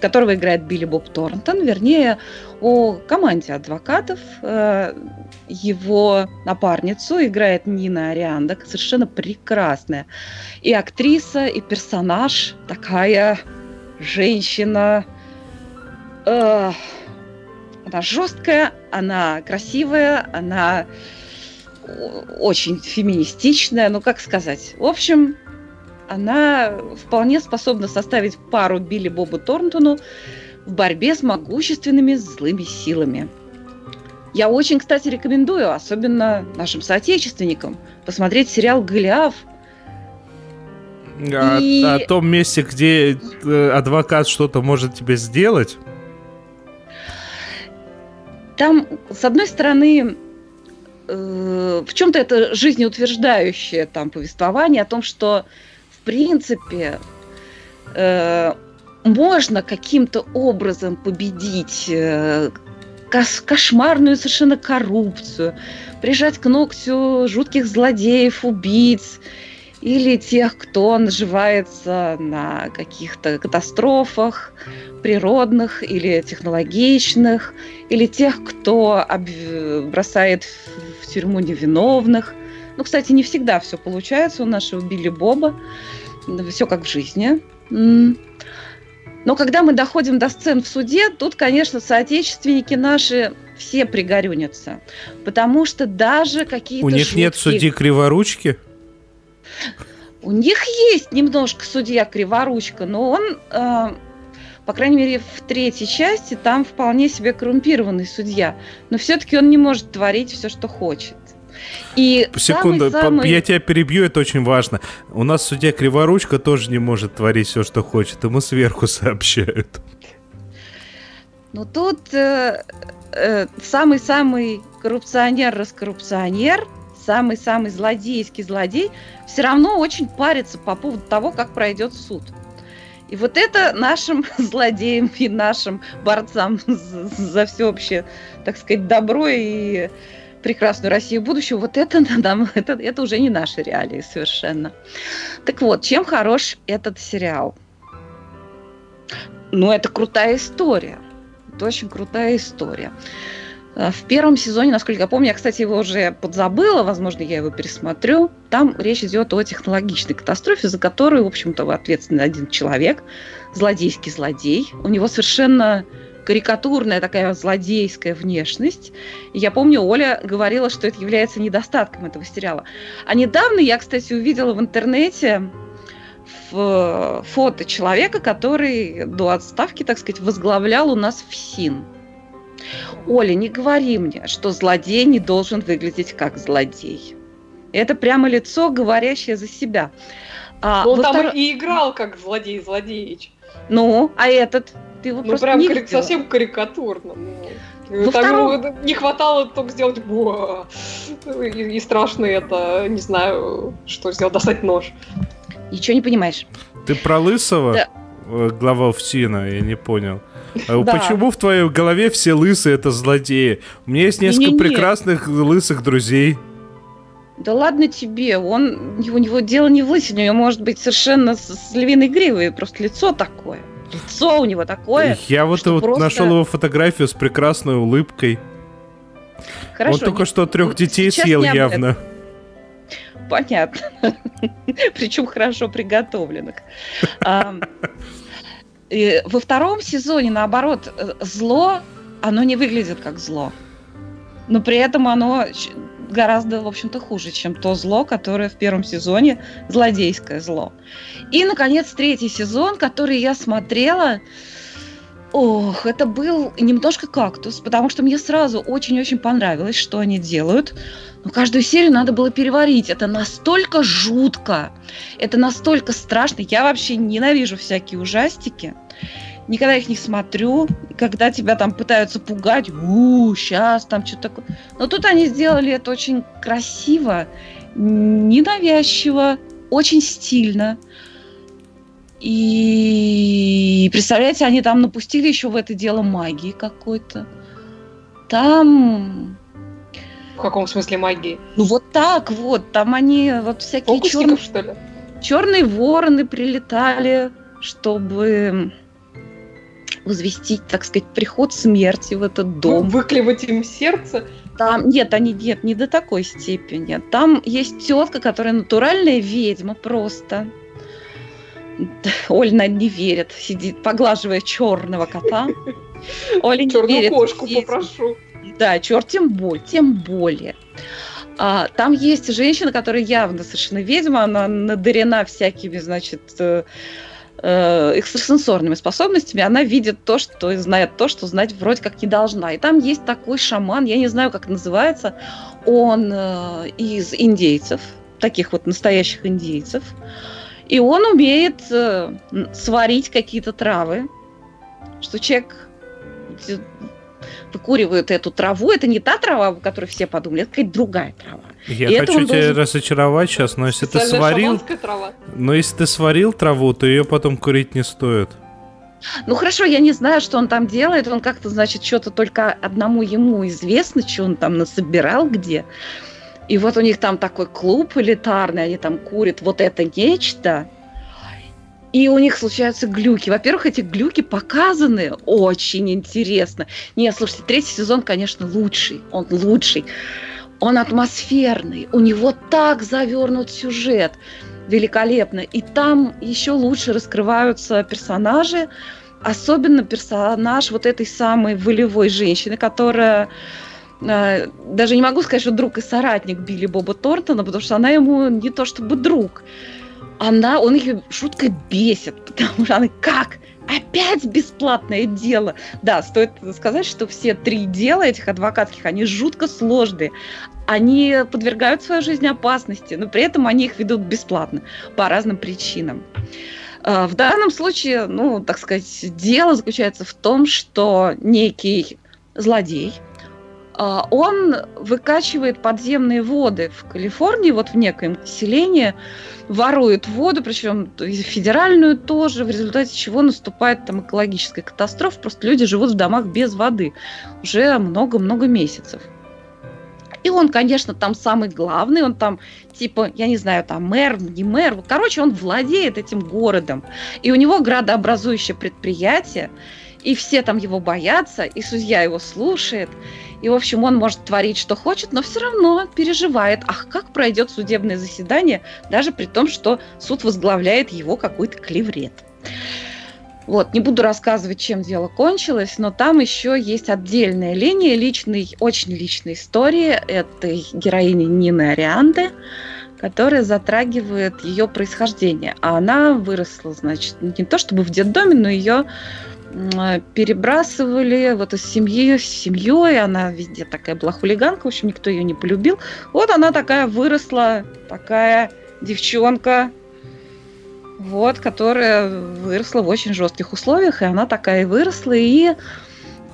которого играет Билли Боб Торнтон, вернее, о команде адвокатов. Э, его напарницу играет Нина Арианда, совершенно прекрасная. И актриса, и персонаж такая женщина. Э, она жесткая, она красивая, она очень феминистичная, ну как сказать. В общем, она вполне способна составить пару Билли Бобу Торнтону в борьбе с могущественными злыми силами. Я очень, кстати, рекомендую, особенно нашим соотечественникам, посмотреть сериал «Голиаф». А, И... О, о том месте, где э, адвокат что-то может тебе сделать? Там, с одной стороны, Э, в чем-то это жизнеутверждающее там повествование о том, что в принципе э, можно каким-то образом победить э, кошмарную совершенно коррупцию, прижать к ногтю жутких злодеев, убийц или тех, кто наживается на каких-то катастрофах природных или технологичных, или тех, кто бросает тюрьму невиновных. Ну, кстати, не всегда все получается у нашего Билли Боба. Все как в жизни. Но когда мы доходим до сцен в суде, тут, конечно, соотечественники наши все пригорюнятся. Потому что даже какие-то... У них жуткие... нет судьи криворучки? У них есть немножко судья криворучка, но он, э, по крайней мере, в третьей части там вполне себе коррумпированный судья. Но все-таки он не может творить все, что хочет. И Секунду, самый... я тебя перебью, это очень важно. У нас судья Криворучка тоже не может творить все, что хочет, ему сверху сообщают. Ну тут э, э, самый-самый коррупционер-раскоррупционер, самый-самый злодейский злодей, все равно очень парится по поводу того, как пройдет суд. И вот это нашим злодеям и нашим борцам за, за всеобщее, так сказать, добро и прекрасную Россию будущего, вот это, нам, это, это уже не наши реалии совершенно. Так вот, чем хорош этот сериал? Ну, это крутая история. Это очень крутая история. А, в первом сезоне, насколько я помню, я, кстати, его уже подзабыла, возможно, я его пересмотрю. Там речь идет о технологичной катастрофе, за которую, в общем-то, ответственный один человек, злодейский злодей. У него совершенно карикатурная такая злодейская внешность. И я помню, Оля говорила, что это является недостатком этого сериала. А недавно я, кстати, увидела в интернете фото человека, который до отставки, так сказать, возглавлял у нас ФСИН. Оля, не говори мне, что злодей не должен выглядеть как злодей. Это прямо лицо, говорящее за себя. А, ну, он там втор... и играл как злодей Злодеевич. Ну, а этот? Ты его ну, просто прям не карик... совсем карикатурно. Ну. Там втором... не хватало только сделать и, и страшно это, не знаю, что сделать, достать нож. Ничего не понимаешь. Ты про Лысого? Да. Э, глава ФСИНа, я не понял. А почему в твоей голове все лысые это злодеи? У меня есть несколько прекрасных лысых друзей. Да ладно тебе, он, у него дело не в лысине, у него может быть совершенно с, с львиной гривой, просто лицо такое. Лицо у него такое. Я вот, вот просто... нашел его фотографию с прекрасной улыбкой. Хорошо. Он только не... что трех детей съел явно. Понятно. Причем хорошо приготовленных. Во втором сезоне, наоборот, э, зло, оно не выглядит как зло. Но при этом оно гораздо, в общем-то, хуже, чем то зло, которое в первом сезоне, злодейское зло. И, наконец, третий сезон, который я смотрела, Ох, это был немножко кактус, потому что мне сразу очень-очень понравилось, что они делают. Но каждую серию надо было переварить. Это настолько жутко, это настолько страшно. Я вообще ненавижу всякие ужастики никогда их не смотрю. Когда тебя там пытаются пугать, у, сейчас там что-то такое. Но тут они сделали это очень красиво, ненавязчиво, очень стильно. И представляете, они там напустили еще в это дело магии какой-то. Там в каком смысле магии? Ну вот так вот, там они вот всякие черные, что ли? черные вороны прилетали, чтобы возвестить, так сказать, приход смерти в этот дом. Выклевать им сердце? Там, нет, они нет, не до такой степени. Там есть тетка, которая натуральная ведьма просто. Оля не верит, сидит, поглаживая черного кота. Оля не Черную верит. кошку попрошу. Да, черт, тем более, тем более. А, там есть женщина, которая явно совершенно ведьма, она надарена всякими, значит, э, э, экстрасенсорными способностями, она видит то, что знает то, что знать вроде как не должна. И там есть такой шаман, я не знаю, как называется, он э, из индейцев, таких вот настоящих индейцев, и он умеет э, сварить какие-то травы, что человек выкуривают эту траву. Это не та трава, о которой все подумали, это какая-то другая трава. Я и хочу тебя должен... разочаровать сейчас, но если ты сварил... Трава. Но если ты сварил траву, то ее потом курить не стоит. Ну хорошо, я не знаю, что он там делает. Он как-то, значит, что-то только одному ему известно, что он там насобирал где. И вот у них там такой клуб элитарный, они там курят вот это нечто, и у них случаются глюки. Во-первых, эти глюки показаны очень интересно. Не, слушайте, третий сезон, конечно, лучший. Он лучший. Он атмосферный. У него так завернут сюжет. Великолепно. И там еще лучше раскрываются персонажи. Особенно персонаж вот этой самой волевой женщины, которая даже не могу сказать, что друг и соратник Билли Боба Тортона, потому что она ему не то чтобы друг она, он ее шутка бесит, потому что она как? Опять бесплатное дело. Да, стоит сказать, что все три дела этих адвокатских, они жутко сложные. Они подвергают свою жизнь опасности, но при этом они их ведут бесплатно по разным причинам. А, в данном случае, ну, так сказать, дело заключается в том, что некий злодей, а, он выкачивает подземные воды в Калифорнии, вот в некоем селении, ворует воду, причем федеральную тоже, в результате чего наступает там экологическая катастрофа, просто люди живут в домах без воды уже много-много месяцев. И он, конечно, там самый главный, он там, типа, я не знаю, там мэр, не мэр, короче, он владеет этим городом. И у него градообразующее предприятие, и все там его боятся, и судья его слушает. И, в общем, он может творить, что хочет, но все равно переживает, ах, как пройдет судебное заседание, даже при том, что суд возглавляет его какой-то клеврет. Вот, не буду рассказывать, чем дело кончилось, но там еще есть отдельная линия личной, очень личной истории этой героини Нины Арианды, которая затрагивает ее происхождение. А она выросла, значит, не то чтобы в детдоме, но ее перебрасывали вот из семьи с семьей, она везде такая была хулиганка, в общем, никто ее не полюбил. Вот она такая выросла, такая девчонка, вот, которая выросла в очень жестких условиях, и она такая выросла, и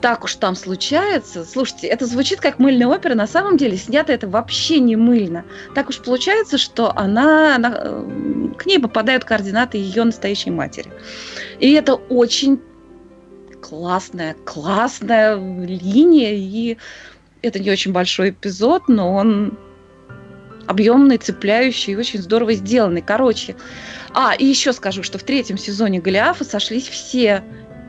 так уж там случается. Слушайте, это звучит как мыльная опера, на самом деле снято это вообще не мыльно. Так уж получается, что она, она э, к ней попадают координаты ее настоящей матери. И это очень классная, классная линия, и это не очень большой эпизод, но он объемный, цепляющий и очень здорово сделанный. Короче, а, и еще скажу, что в третьем сезоне Голиафа сошлись все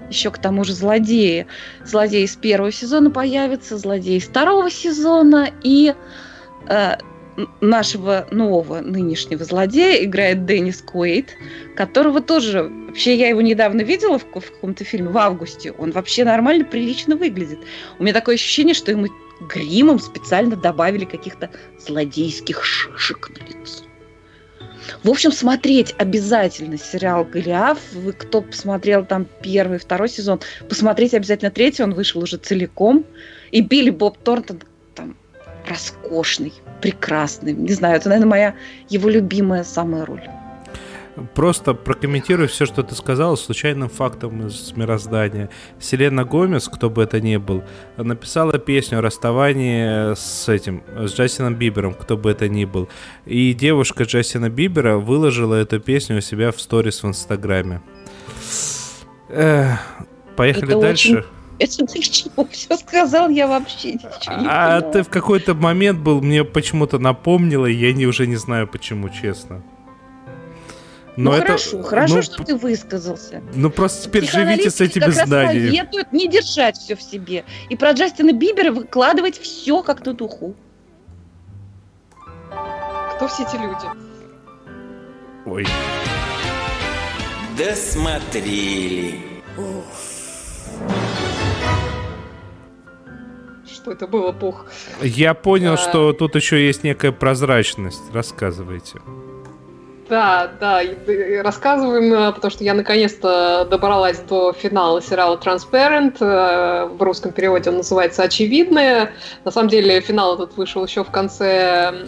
еще к тому же злодеи. Злодей из первого сезона появится, злодей из второго сезона, и э, нашего нового нынешнего злодея играет Деннис Куэйт, которого тоже... Вообще, я его недавно видела в, в каком-то фильме в августе. Он вообще нормально, прилично выглядит. У меня такое ощущение, что ему гримом специально добавили каких-то злодейских шишек на лицо. В общем, смотреть обязательно сериал «Голиаф». Вы, кто посмотрел там первый, второй сезон, посмотрите обязательно третий, он вышел уже целиком. И Билли Боб Торнтон там роскошный, прекрасный. Не знаю, это, наверное, моя его любимая самая роль. Просто прокомментирую все, что ты сказал, случайным фактом из мироздания. Селена Гомес, кто бы это ни был, написала песню о расставании с этим, с Джастином Бибером, кто бы это ни был. И девушка Джастина Бибера выложила эту песню у себя в сторис в Инстаграме. Эх, поехали это дальше. Очень это ты к чему все сказал, я вообще ничего не А поняла. ты в какой-то момент был, мне почему-то напомнила, и я не, уже не знаю почему, честно. Но ну это, хорошо, хорошо, ну, что ты высказался. Ну просто теперь живите с этими как знаниями. Раз советуют не держать все в себе. И про Джастина Бибера выкладывать все как на духу. Кто все эти люди? Ой. Досмотрели. Уф. Что это было пух. Я понял, а... что тут еще есть некая прозрачность. Рассказывайте. Да, да, рассказываем, э, потому что я наконец-то добралась до финала сериала Transparent. Э, в русском переводе он называется «Очевидное». На самом деле финал этот вышел еще в конце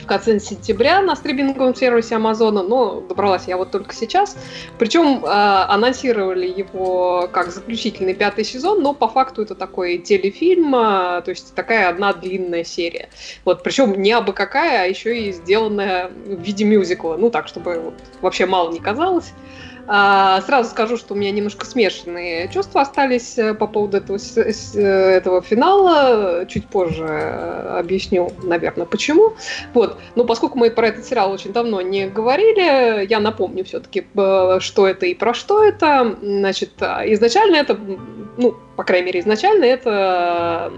в конце сентября на стриминговом сервисе Амазона, но добралась я вот только сейчас. Причем э, анонсировали его как заключительный пятый сезон, но по факту это такой телефильм, э, то есть такая одна длинная серия. Вот, причем не абы какая, а еще и сделанная в виде мюзикла, ну так, чтобы вот, вообще мало не казалось. А, сразу скажу, что у меня немножко смешанные чувства остались э, по поводу этого, э, этого финала. Чуть позже э, объясню, наверное, почему. Вот. Но поскольку мы про этот сериал очень давно не говорили, я напомню все-таки, что это и про что это. Значит, изначально это, ну, по крайней мере, изначально это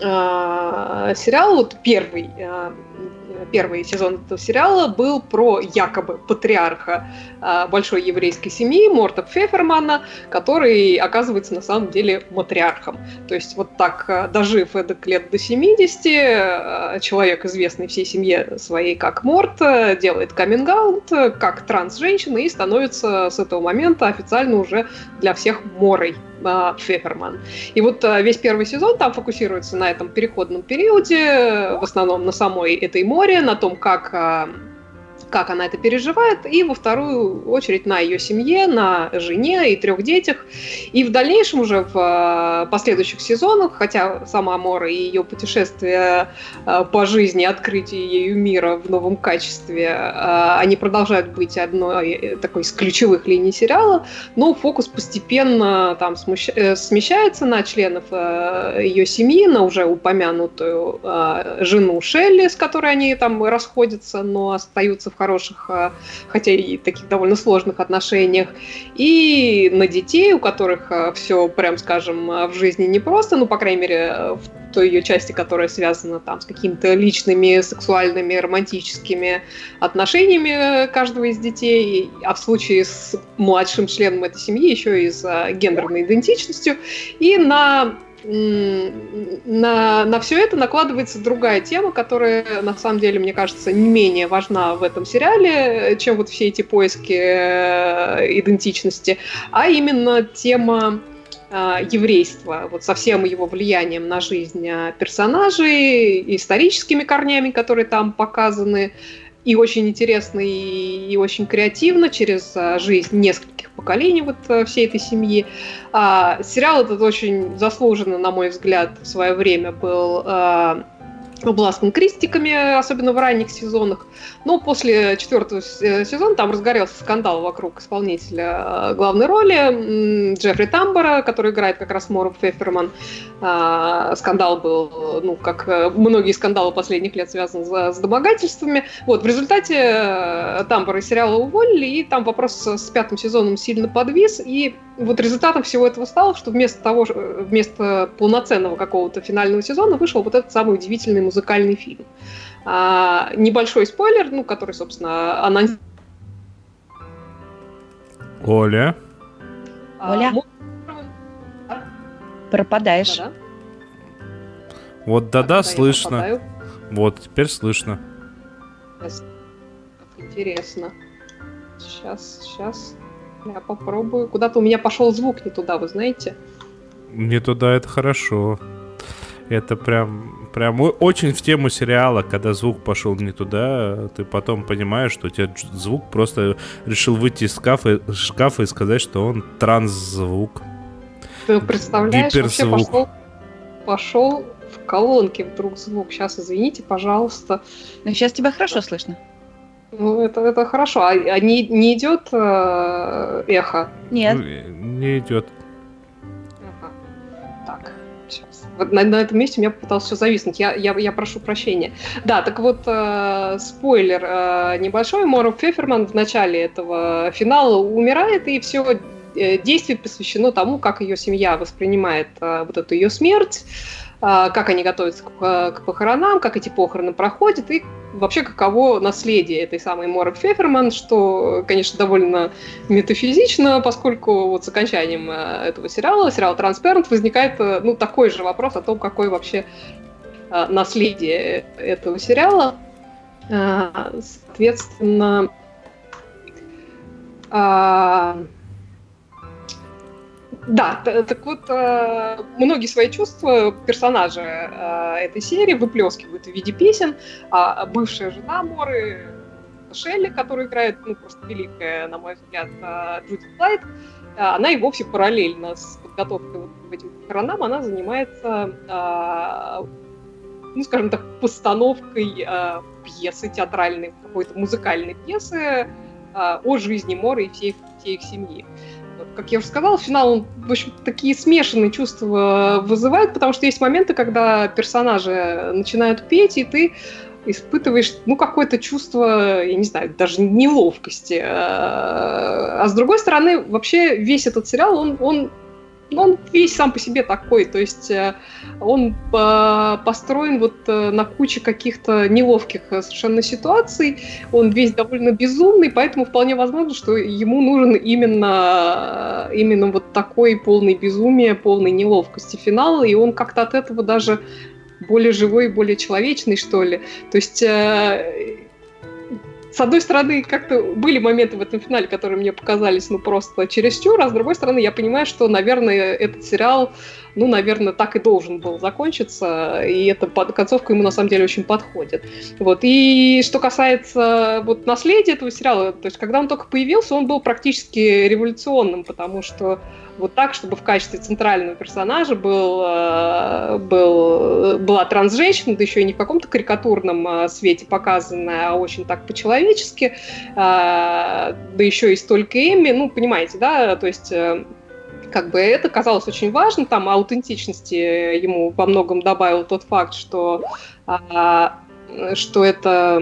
сериал, вот первый, первый сезон этого сериала был про якобы патриарха э, большой еврейской семьи Морта Пфефермана, который оказывается на самом деле матриархом. То есть вот так, э, дожив эдак лет до 70, э, человек, известный всей семье своей как Морт, делает каминг как транс-женщина и становится с этого момента официально уже для всех Морой. Феферман. И вот весь первый сезон там фокусируется на этом переходном периоде, в основном на самой этой море, на том, как а, как она это переживает, и во вторую очередь на ее семье, на жене и трех детях. И в дальнейшем уже в а, последующих сезонах, хотя сама Мора и ее путешествие а, по жизни, открытие ею мира в новом качестве, а, они продолжают быть одной э, такой из ключевых линий сериала, но фокус постепенно там э, смещается на членов э, ее семьи, на уже упомянутую жену Шелли, с которой они там расходятся, но остаются в хороших, а, хотя и таких довольно сложных отношениях, и на детей, у которых а, все, прям скажем, а, в жизни непросто, ну, по крайней мере, в той ее части, которая связана там с какими-то личными, сексуальными, романтическими отношениями каждого из детей, а в случае с младшим членом этой семьи еще и с гендерной идентичностью, и на на, на все это накладывается другая тема, которая, на самом деле, мне кажется, не менее важна в этом сериале, чем вот все эти поиски э, идентичности, а именно тема э, еврейства, вот со всем его влиянием на жизнь э, персонажей, историческими корнями, которые там показаны, и очень интересно и, и очень креативно через а, жизнь нескольких поколений вот а, всей этой семьи. А, сериал этот очень заслуженно, на мой взгляд, в свое время был а, обласкан критиками, особенно в ранних сезонах. Но после четвертого э, сезона там разгорелся скандал вокруг исполнителя э, главной роли Джеффри Тамбора, который играет как раз Моров Феферман. А, скандал был, ну, как э, многие скандалы последних лет связаны с домогательствами. Вот, в результате Тамбора из сериала уволили, и там вопрос с пятым сезоном сильно подвис, и вот результатом всего этого стало, что вместо того, вместо полноценного какого-то финального сезона вышел вот этот самый удивительный музыкальный фильм. А, небольшой спойлер, ну, который, собственно, анонсировал. Оля. А, Оля. Пропадаешь. Да-да. Вот да-да, слышно. Вот, теперь слышно. Интересно. Сейчас, сейчас. Я попробую. Куда-то у меня пошел звук не туда, вы знаете? Не туда, это хорошо. Это прям, прям очень в тему сериала, когда звук пошел не туда, ты потом понимаешь, что у тебя звук просто решил выйти из шкафа, шкафа и сказать, что он транс-звук. Ты представляешь, Гиперзвук. вообще пошел, пошел в колонке вдруг звук. Сейчас, извините, пожалуйста. Но сейчас тебя хорошо слышно. Ну, это, это хорошо. А, а не, не идет э, эхо? Нет. Ну, не идет. Ага. Так, сейчас. Вот на, на этом месте у меня попытался все зависнуть. Я, я, я прошу прощения. Да, так вот, э, спойлер э, небольшой. Моров Феферман в начале этого финала умирает, и все э, действие посвящено тому, как ее семья воспринимает э, вот эту ее смерть а, как они готовятся к, к похоронам, как эти похороны проходят, и вообще каково наследие этой самой Моры Феферман, что, конечно, довольно метафизично, поскольку вот с окончанием э, этого сериала, сериала «Транспарент», возникает э, ну, такой же вопрос о том, какое вообще э, наследие этого сериала. Соответственно, да, так вот, э, многие свои чувства персонажи э, этой серии выплескивают в виде песен, а бывшая жена Моры, Шелли, которая играет, ну, просто великая, на мой взгляд, э, Джуди Флайт, она и вовсе параллельно с подготовкой вот к этим похоронам, она занимается, ну, скажем так, постановкой пьесы театральной, какой-то музыкальной пьесы, о жизни Мора и всей, всей их семьи. Как я уже сказала, финал, он, в общем, такие смешанные чувства вызывает, потому что есть моменты, когда персонажи начинают петь, и ты испытываешь, ну, какое-то чувство, я не знаю, даже неловкости. А, а с другой стороны, вообще весь этот сериал, он, он ну, он весь сам по себе такой, то есть э, он э, построен вот э, на куче каких-то неловких совершенно ситуаций, он весь довольно безумный, поэтому вполне возможно, что ему нужен именно, именно вот такой полный безумия, полный неловкости финал, и он как-то от этого даже более живой, более человечный, что ли. То есть с одной стороны, как-то были моменты в этом финале, которые мне показались, ну, просто чересчур, а с другой стороны, я понимаю, что, наверное, этот сериал, ну, наверное, так и должен был закончиться, и эта концовка ему, на самом деле, очень подходит. Вот. И что касается вот наследия этого сериала, то есть, когда он только появился, он был практически революционным, потому что вот так, чтобы в качестве центрального персонажа был, э, был, была транс-женщина, да еще и не в каком-то карикатурном э, свете показанная, а очень так по-человечески, э, да еще и столько Эми, ну, понимаете, да, то есть как бы это казалось очень важно, там аутентичности ему во многом добавил тот факт, что, что это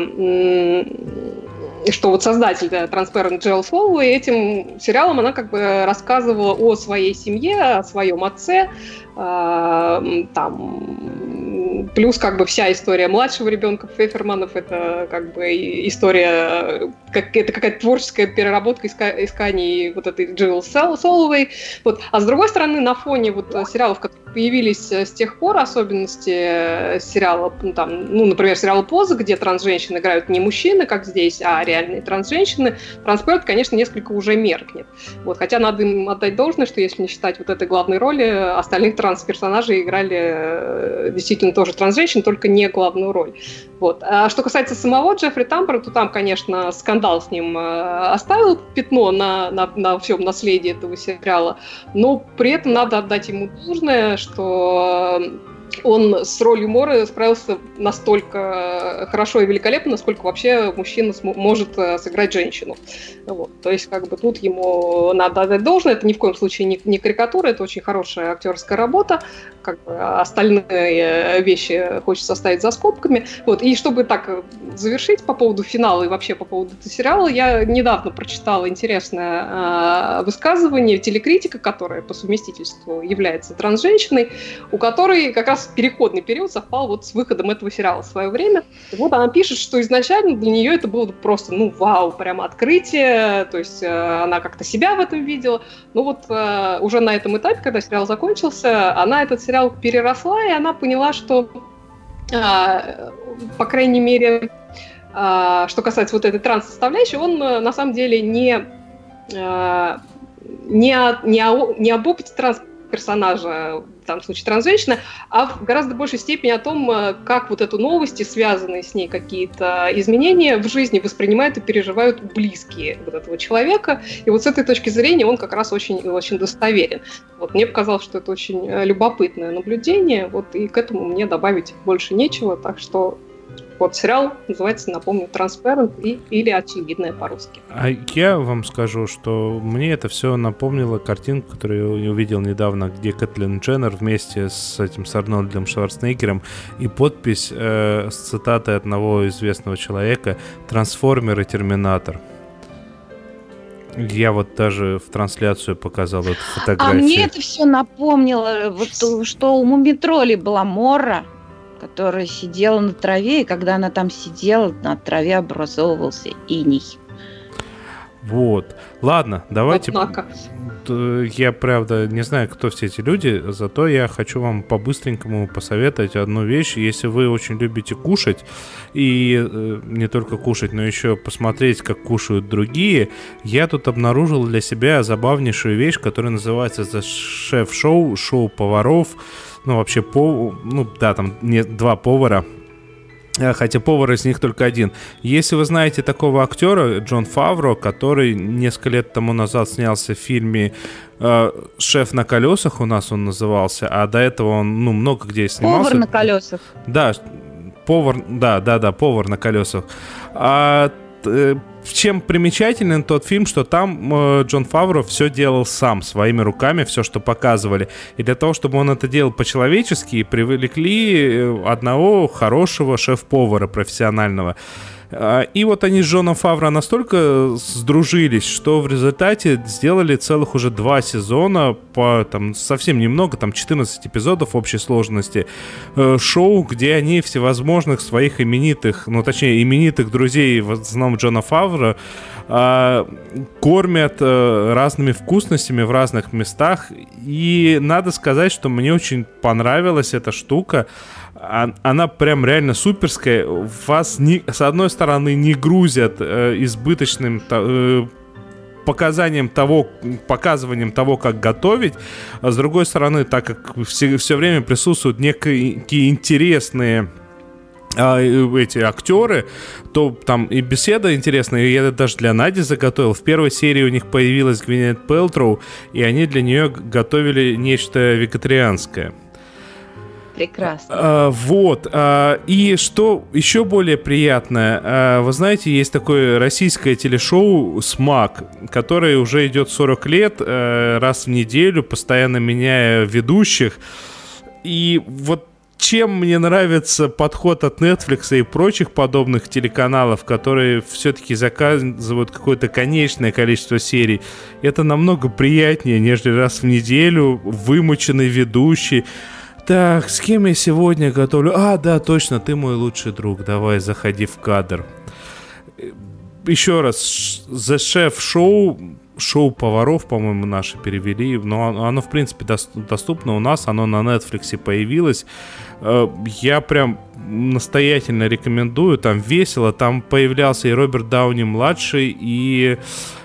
что вот создатель да, Transparent Джел Соловой этим сериалом она как бы рассказывала о своей семье, о своем отце, э, там плюс как бы вся история младшего ребенка Феферманов это как бы история как, это какая-то творческая переработка иска, исканий вот этой Джилл Соловой. Вот. А с другой стороны, на фоне вот сериалов, которые появились э, с тех пор, особенности э, сериала, ну, там, ну, например, сериала «Поза», где транс-женщины играют не мужчины, как здесь, а реальные транс-женщины, трансперт, конечно, несколько уже меркнет. Вот. Хотя надо им отдать должное, что если не считать вот этой главной роли, остальных транс-персонажей играли э, действительно тоже транс-женщин, только не главную роль. Вот. А что касается самого Джеффри Тампера, то там, конечно, скандал с ним э, оставил пятно на, на, на всем наследии этого сериала, но при этом надо отдать ему должное, что он с ролью Моры справился настолько хорошо и великолепно, насколько вообще мужчина может э, сыграть женщину. Вот. То есть, как бы тут ему надо отдать должное. Это ни в коем случае не, не карикатура, это очень хорошая актерская работа. Как бы остальные э, вещи хочется оставить за скобками. Вот. И чтобы так завершить по поводу финала и вообще по поводу этого сериала, я недавно прочитала интересное э, высказывание телекритика, которая по совместительству является трансженщиной, у которой как раз переходный период совпал вот с выходом этого сериала в свое время. И вот она пишет, что изначально для нее это было просто, ну, вау, прямо открытие, то есть э, она как-то себя в этом видела. Но вот э, уже на этом этапе, когда сериал закончился, она этот сериал переросла, и она поняла, что, э, по крайней мере, что касается вот этой транс-составляющей, он на самом деле не, не, не, не об опыте транс данном случае трансженщина, а в гораздо большей степени о том, э, как вот эту новости, связанные с ней какие-то изменения в жизни воспринимают и переживают близкие вот этого человека. И вот с этой точки зрения он как раз очень, очень достоверен. Вот мне показалось, что это очень э, любопытное наблюдение, вот и к этому мне добавить больше нечего, так что вот сериал называется, напомню, Transparent и, или Очевидное по-русски. А я вам скажу, что мне это все напомнило картинку, которую я увидел недавно, где Кэтлин Дженнер вместе с этим с Арнольдом Шварценеггером и подпись э, с цитатой одного известного человека «Трансформер и Терминатор». Я вот даже в трансляцию показал эту фотографию. А мне это все напомнило, вот, что у Мумитроли была Мора, которая сидела на траве, и когда она там сидела, на траве образовывался иней. Вот. Ладно, давайте... Однако. Я, правда, не знаю, кто все эти люди, зато я хочу вам по-быстренькому посоветовать одну вещь. Если вы очень любите кушать, и э, не только кушать, но еще посмотреть, как кушают другие, я тут обнаружил для себя забавнейшую вещь, которая называется The Chef Show, шоу поваров ну, вообще, по, ну, да, там не, два повара, э, хотя повар из них только один. Если вы знаете такого актера, Джон Фавро, который несколько лет тому назад снялся в фильме э, «Шеф на колесах» у нас он назывался, а до этого он, ну, много где снимался. Повар на колесах. Да, повар, да, да, да, повар на колесах. А э, чем примечателен тот фильм, что там э, Джон Фавро все делал сам, своими руками, все, что показывали. И для того, чтобы он это делал по-человечески, привлекли э, одного хорошего шеф-повара профессионального. И вот они с Джоном Фавро настолько сдружились, что в результате сделали целых уже два сезона по там совсем немного, там 14 эпизодов общей сложности э, шоу, где они всевозможных своих именитых, ну точнее именитых друзей, в основном Джона Фавро, а, кормят э, разными вкусностями в разных местах. И надо сказать, что мне очень понравилась эта штука она прям реально суперская. Вас, не, с одной стороны, не грузят э, избыточным э, показанием того, показыванием того, как готовить, а с другой стороны, так как все, все время присутствуют некие интересные а, эти актеры, то там и беседа интересная, и я даже для Нади заготовил. В первой серии у них появилась Гвинет Пелтроу, и они для нее готовили нечто вегетарианское. Прекрасно. А, вот. А, и что еще более приятное, а, вы знаете, есть такое российское телешоу «Смак», которое уже идет 40 лет, а, раз в неделю, постоянно меняя ведущих. И вот чем мне нравится подход от Netflix и прочих подобных телеканалов, которые все-таки заказывают какое-то конечное количество серий, это намного приятнее, нежели раз в неделю вымученный ведущий, так, с кем я сегодня готовлю? А, да, точно, ты мой лучший друг. Давай, заходи в кадр. Еще раз, The Chef Show, шоу поваров, по-моему, наши перевели, но оно, в принципе, доступно у нас, оно на Netflix появилось. Э, я прям настоятельно рекомендую, там весело, там появлялся и Роберт Дауни младший, и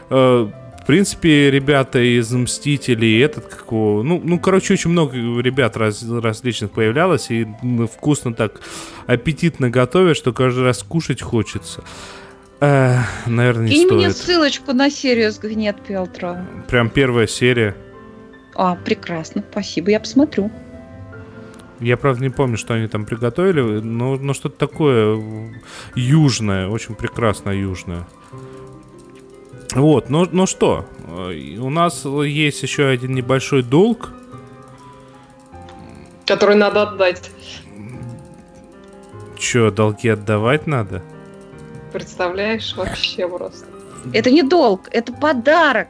э, в принципе, ребята из Мстителей, этот какого... Ну, ну, короче, очень много ребят раз, различных появлялось, и ну, вкусно так, аппетитно готовят, что каждый раз кушать хочется. Э, наверное, не Кинь стоит. мне ссылочку на серию с Гвинет Пелтро. Прям первая серия. А, прекрасно, спасибо, я посмотрю. Я, правда, не помню, что они там приготовили, но, но что-то такое южное, очень прекрасно южное. Вот, ну, ну что, у нас есть еще один небольшой долг. Который надо отдать. Че, долги отдавать надо? Представляешь, вообще просто. Это не долг, это подарок,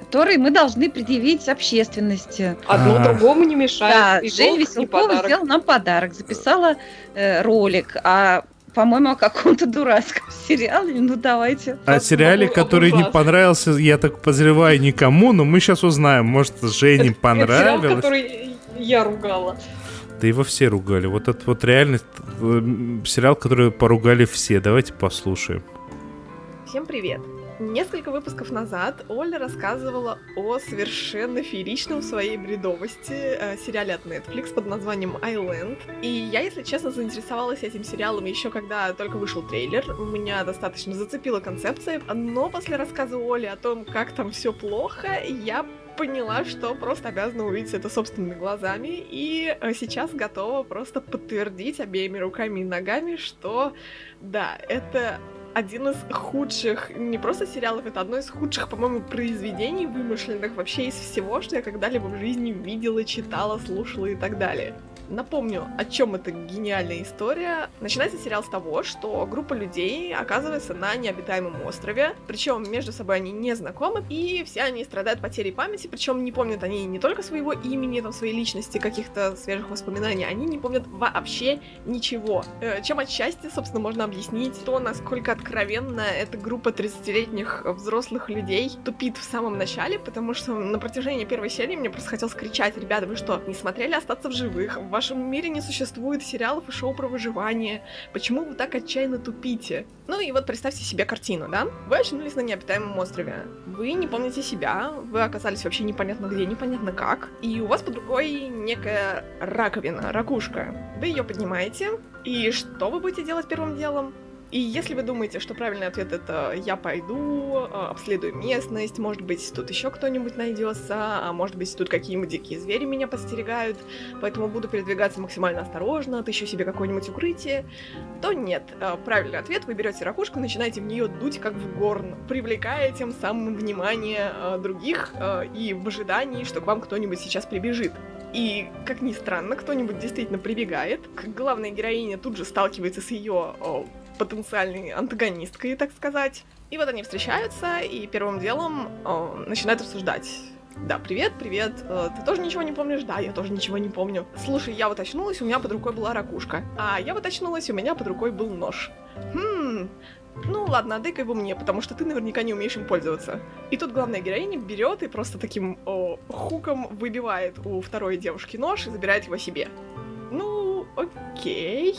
который мы должны предъявить общественности. Одно а. другому не мешает. Да, и Жень Веселкова сделала нам подарок, записала э, ролик, а по-моему, о каком-то дурацком сериале. Ну, давайте. О сериале, который не понравился, я так подозреваю, никому, но мы сейчас узнаем. Может, Жене понравилось. сериал, который я ругала. Да его все ругали. Вот это вот реально э, сериал, который поругали все. Давайте послушаем. Всем привет. Несколько выпусков назад Оля рассказывала о совершенно фееричном своей бредовости э, сериале от Netflix под названием Island. И я, если честно, заинтересовалась этим сериалом еще когда только вышел трейлер. Меня достаточно зацепила концепция, но после рассказа Оли о том, как там все плохо, я поняла, что просто обязана увидеть это собственными глазами, и э, сейчас готова просто подтвердить обеими руками и ногами, что да, это один из худших, не просто сериалов, это одно из худших, по-моему, произведений вымышленных вообще из всего, что я когда-либо в жизни видела, читала, слушала и так далее. Напомню, о чем эта гениальная история. Начинается сериал с того, что группа людей оказывается на необитаемом острове, причем между собой они не знакомы, и все они страдают потерей памяти, причем не помнят они не только своего имени, там, своей личности, каких-то свежих воспоминаний, они не помнят вообще ничего. Э, чем отчасти, собственно, можно объяснить то, насколько откровенно эта группа 30-летних взрослых людей тупит в самом начале, потому что на протяжении первой серии мне просто хотелось кричать, ребята, вы что, не смотрели «Остаться в живых»? Вашем мире не существует сериалов и шоу про выживание. Почему вы так отчаянно тупите? Ну и вот представьте себе картину, да? Вы очнулись на необитаемом острове. Вы не помните себя, вы оказались вообще непонятно где, непонятно как. И у вас под рукой некая раковина, ракушка. Вы ее поднимаете, и что вы будете делать первым делом? И если вы думаете, что правильный ответ это «я пойду», а, обследую местность, может быть, тут еще кто-нибудь найдется, а может быть, тут какие-нибудь дикие звери меня подстерегают, поэтому буду передвигаться максимально осторожно, отыщу себе какое-нибудь укрытие, то нет. А, правильный ответ, вы берете ракушку, начинаете в нее дуть как в горн, привлекая тем самым внимание а, других и в ожидании, что к вам кто-нибудь сейчас прибежит. И, как ни странно, кто-нибудь действительно прибегает. Главная героиня тут же сталкивается с ее потенциальной антагонисткой, так сказать. И вот они встречаются, и первым делом э, начинают обсуждать. Да, привет, привет. Э, ты тоже ничего не помнишь? Да, я тоже ничего не помню. Слушай, я вот очнулась, у меня под рукой была ракушка. А я вот очнулась, у меня под рукой был нож. Хм, ну ладно, отдай-ка его мне, потому что ты наверняка не умеешь им пользоваться. И тут главная героиня берет и просто таким о, хуком выбивает у второй девушки нож и забирает его себе. Ну, окей.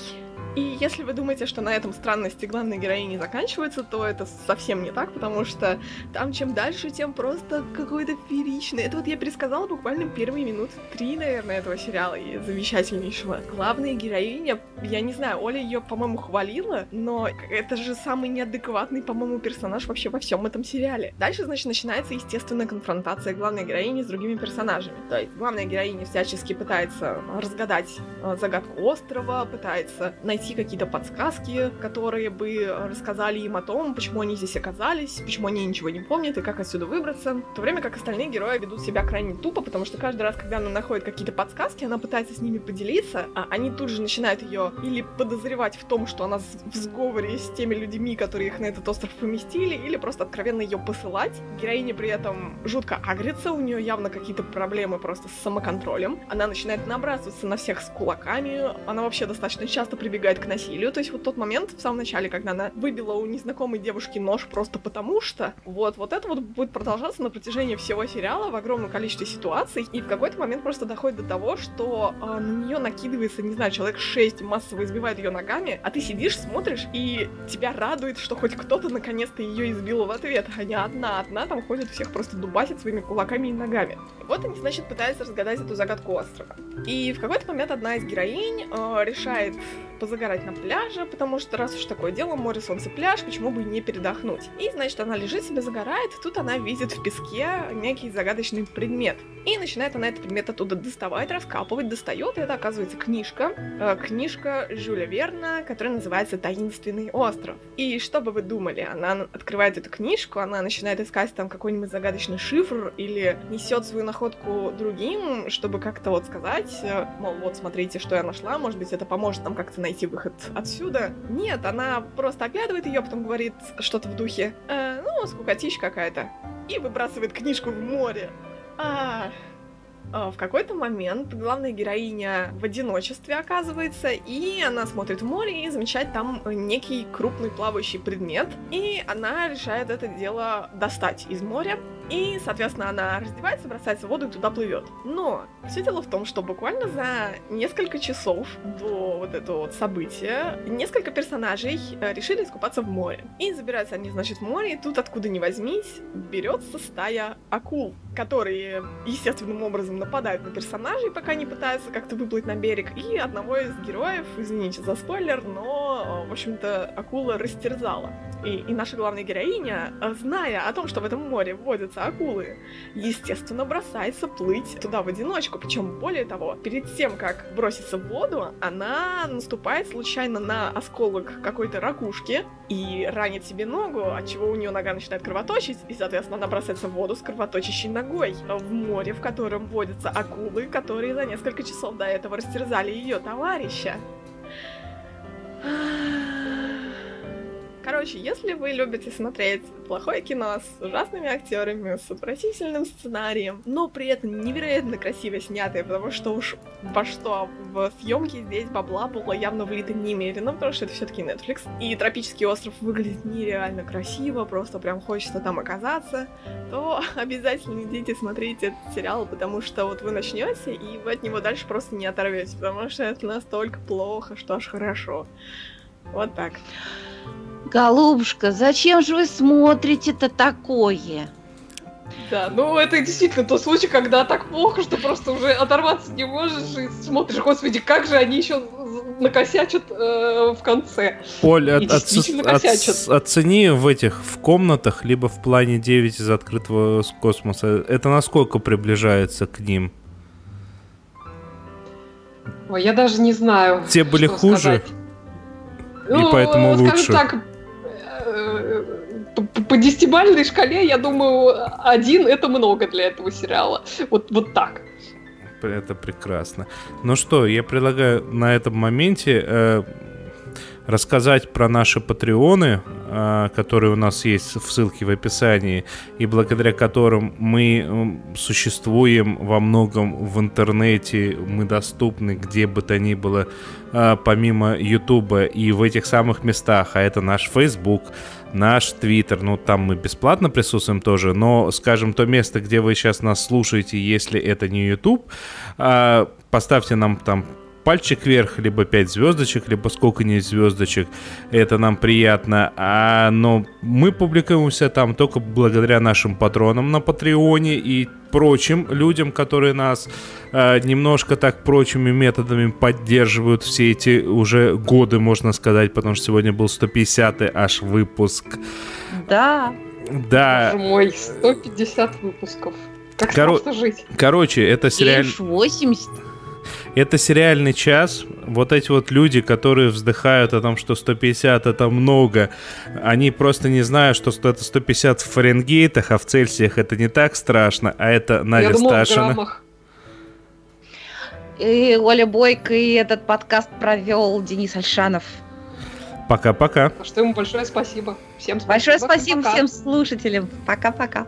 И если вы думаете, что на этом странности главной героини заканчиваются, то это совсем не так, потому что там чем дальше, тем просто какой-то фееричный. Это вот я пересказала буквально первые минуты три, наверное, этого сериала и замечательнейшего. Главная героиня, я не знаю, Оля ее, по-моему, хвалила, но это же самый неадекватный, по-моему, персонаж вообще во всем этом сериале. Дальше, значит, начинается естественная конфронтация главной героини с другими персонажами. То есть главная героиня всячески пытается разгадать э, загадку острова, пытается найти найти какие-то подсказки, которые бы рассказали им о том, почему они здесь оказались, почему они ничего не помнят и как отсюда выбраться. В то время как остальные герои ведут себя крайне тупо, потому что каждый раз, когда она находит какие-то подсказки, она пытается с ними поделиться, а они тут же начинают ее или подозревать в том, что она в сговоре с теми людьми, которые их на этот остров поместили, или просто откровенно ее посылать. Героиня при этом жутко агрится, у нее явно какие-то проблемы просто с самоконтролем. Она начинает набрасываться на всех с кулаками, она вообще достаточно часто прибегает к насилию. То есть вот тот момент в самом начале, когда она выбила у незнакомой девушки нож просто потому что, вот, вот это вот будет продолжаться на протяжении всего сериала в огромном количестве ситуаций. И в какой-то момент просто доходит до того, что э, на нее накидывается, не знаю, человек 6 массово избивает ее ногами, а ты сидишь, смотришь, и тебя радует, что хоть кто-то наконец-то ее избил в ответ, а не одна. Одна там ходит всех просто дубасит своими кулаками и ногами. Вот они, значит, пытаются разгадать эту загадку острова. И в какой-то момент одна из героинь э, решает позагорать на пляже, потому что раз уж такое дело, море, солнце, пляж, почему бы не передохнуть. И, значит, она лежит себе, загорает, тут она видит в песке некий загадочный предмет. И начинает она этот предмет оттуда доставать, раскапывать, достает, и это оказывается книжка. Э, книжка Жюля Верна, которая называется «Таинственный остров». И что бы вы думали, она открывает эту книжку, она начинает искать там какой-нибудь загадочный шифр или несет свою находку другим, чтобы как-то вот сказать, э, мол, вот смотрите, что я нашла, может быть, это поможет нам как-то найти выход отсюда. Нет, она просто оглядывает ее, потом говорит что-то в духе, э, ну, скукотища какая-то, и выбрасывает книжку в море. А, в какой-то момент главная героиня в одиночестве оказывается, и она смотрит в море и замечает там некий крупный плавающий предмет, и она решает это дело достать из моря, и, соответственно, она раздевается, бросается в воду и туда плывет. Но все дело в том, что буквально за несколько часов до вот этого вот события несколько персонажей э, решили искупаться в море. И забираются они, значит, в море, и тут откуда ни возьмись берется стая акул, которые естественным образом нападают на персонажей, пока не пытаются как-то выплыть на берег. И одного из героев, извините за спойлер, но, в общем-то, акула растерзала. И, и наша главная героиня, зная о том, что в этом море водятся бросаются акулы. Естественно, бросается плыть туда в одиночку. Причем, более того, перед тем, как броситься в воду, она наступает случайно на осколок какой-то ракушки и ранит себе ногу, от чего у нее нога начинает кровоточить, и, соответственно, она бросается в воду с кровоточащей ногой в море, в котором водятся акулы, которые за несколько часов до этого растерзали ее товарища. Короче, если вы любите смотреть плохое кино с ужасными актерами, с отвратительным сценарием, но при этом невероятно красиво снятое, потому что уж во что в съемке здесь бабла было явно влито немерено, потому что это все-таки Netflix. И тропический остров выглядит нереально красиво, просто прям хочется там оказаться, то обязательно идите смотреть этот сериал, потому что вот вы начнете, и вы от него дальше просто не оторветесь, потому что это настолько плохо, что аж хорошо. Вот так. Голубушка, зачем же вы смотрите-то такое? Да, ну это действительно тот случай, когда так плохо, что просто уже оторваться не можешь и смотришь, господи, как же они еще накосячат э, в конце. Оль, от, от, от, оцени в этих, в комнатах, либо в плане 9 из открытого космоса, это насколько приближается к ним? Ой, я даже не знаю. Те были хуже? Сказать. И ну, поэтому лучше. так, по десятибальной шкале, я думаю, один это много для этого сериала. Вот, вот так. Это прекрасно. Ну что, я предлагаю на этом моменте э, рассказать про наши патреоны, э, которые у нас есть в ссылке в описании, и благодаря которым мы существуем во многом в интернете, мы доступны где бы то ни было, э, помимо Ютуба, и в этих самых местах, а это наш Facebook, наш Твиттер, ну там мы бесплатно присутствуем тоже, но, скажем, то место, где вы сейчас нас слушаете, если это не YouTube, а, поставьте нам там пальчик вверх, либо 5 звездочек, либо сколько-нибудь звездочек. Это нам приятно. А, но мы публикуемся там только благодаря нашим патронам на Патреоне и прочим людям, которые нас э, немножко так прочими методами поддерживают все эти уже годы, можно сказать, потому что сегодня был 150-й аж выпуск. Да. Да. Боже мой, 150 выпусков. Как Коро- жить? Короче, это сериал... 80. Это сериальный час. Вот эти вот люди, которые вздыхают о том, что 150 это много, они просто не знают, что это 150 в Фаренгейтах, а в Цельсиях это не так страшно, а это Надя Я Сташина. И Оля Бойко, и этот подкаст провел Денис Альшанов. Пока-пока. Что ему большое спасибо. Всем спасибо. Большое спасибо Пока. всем слушателям. Пока-пока.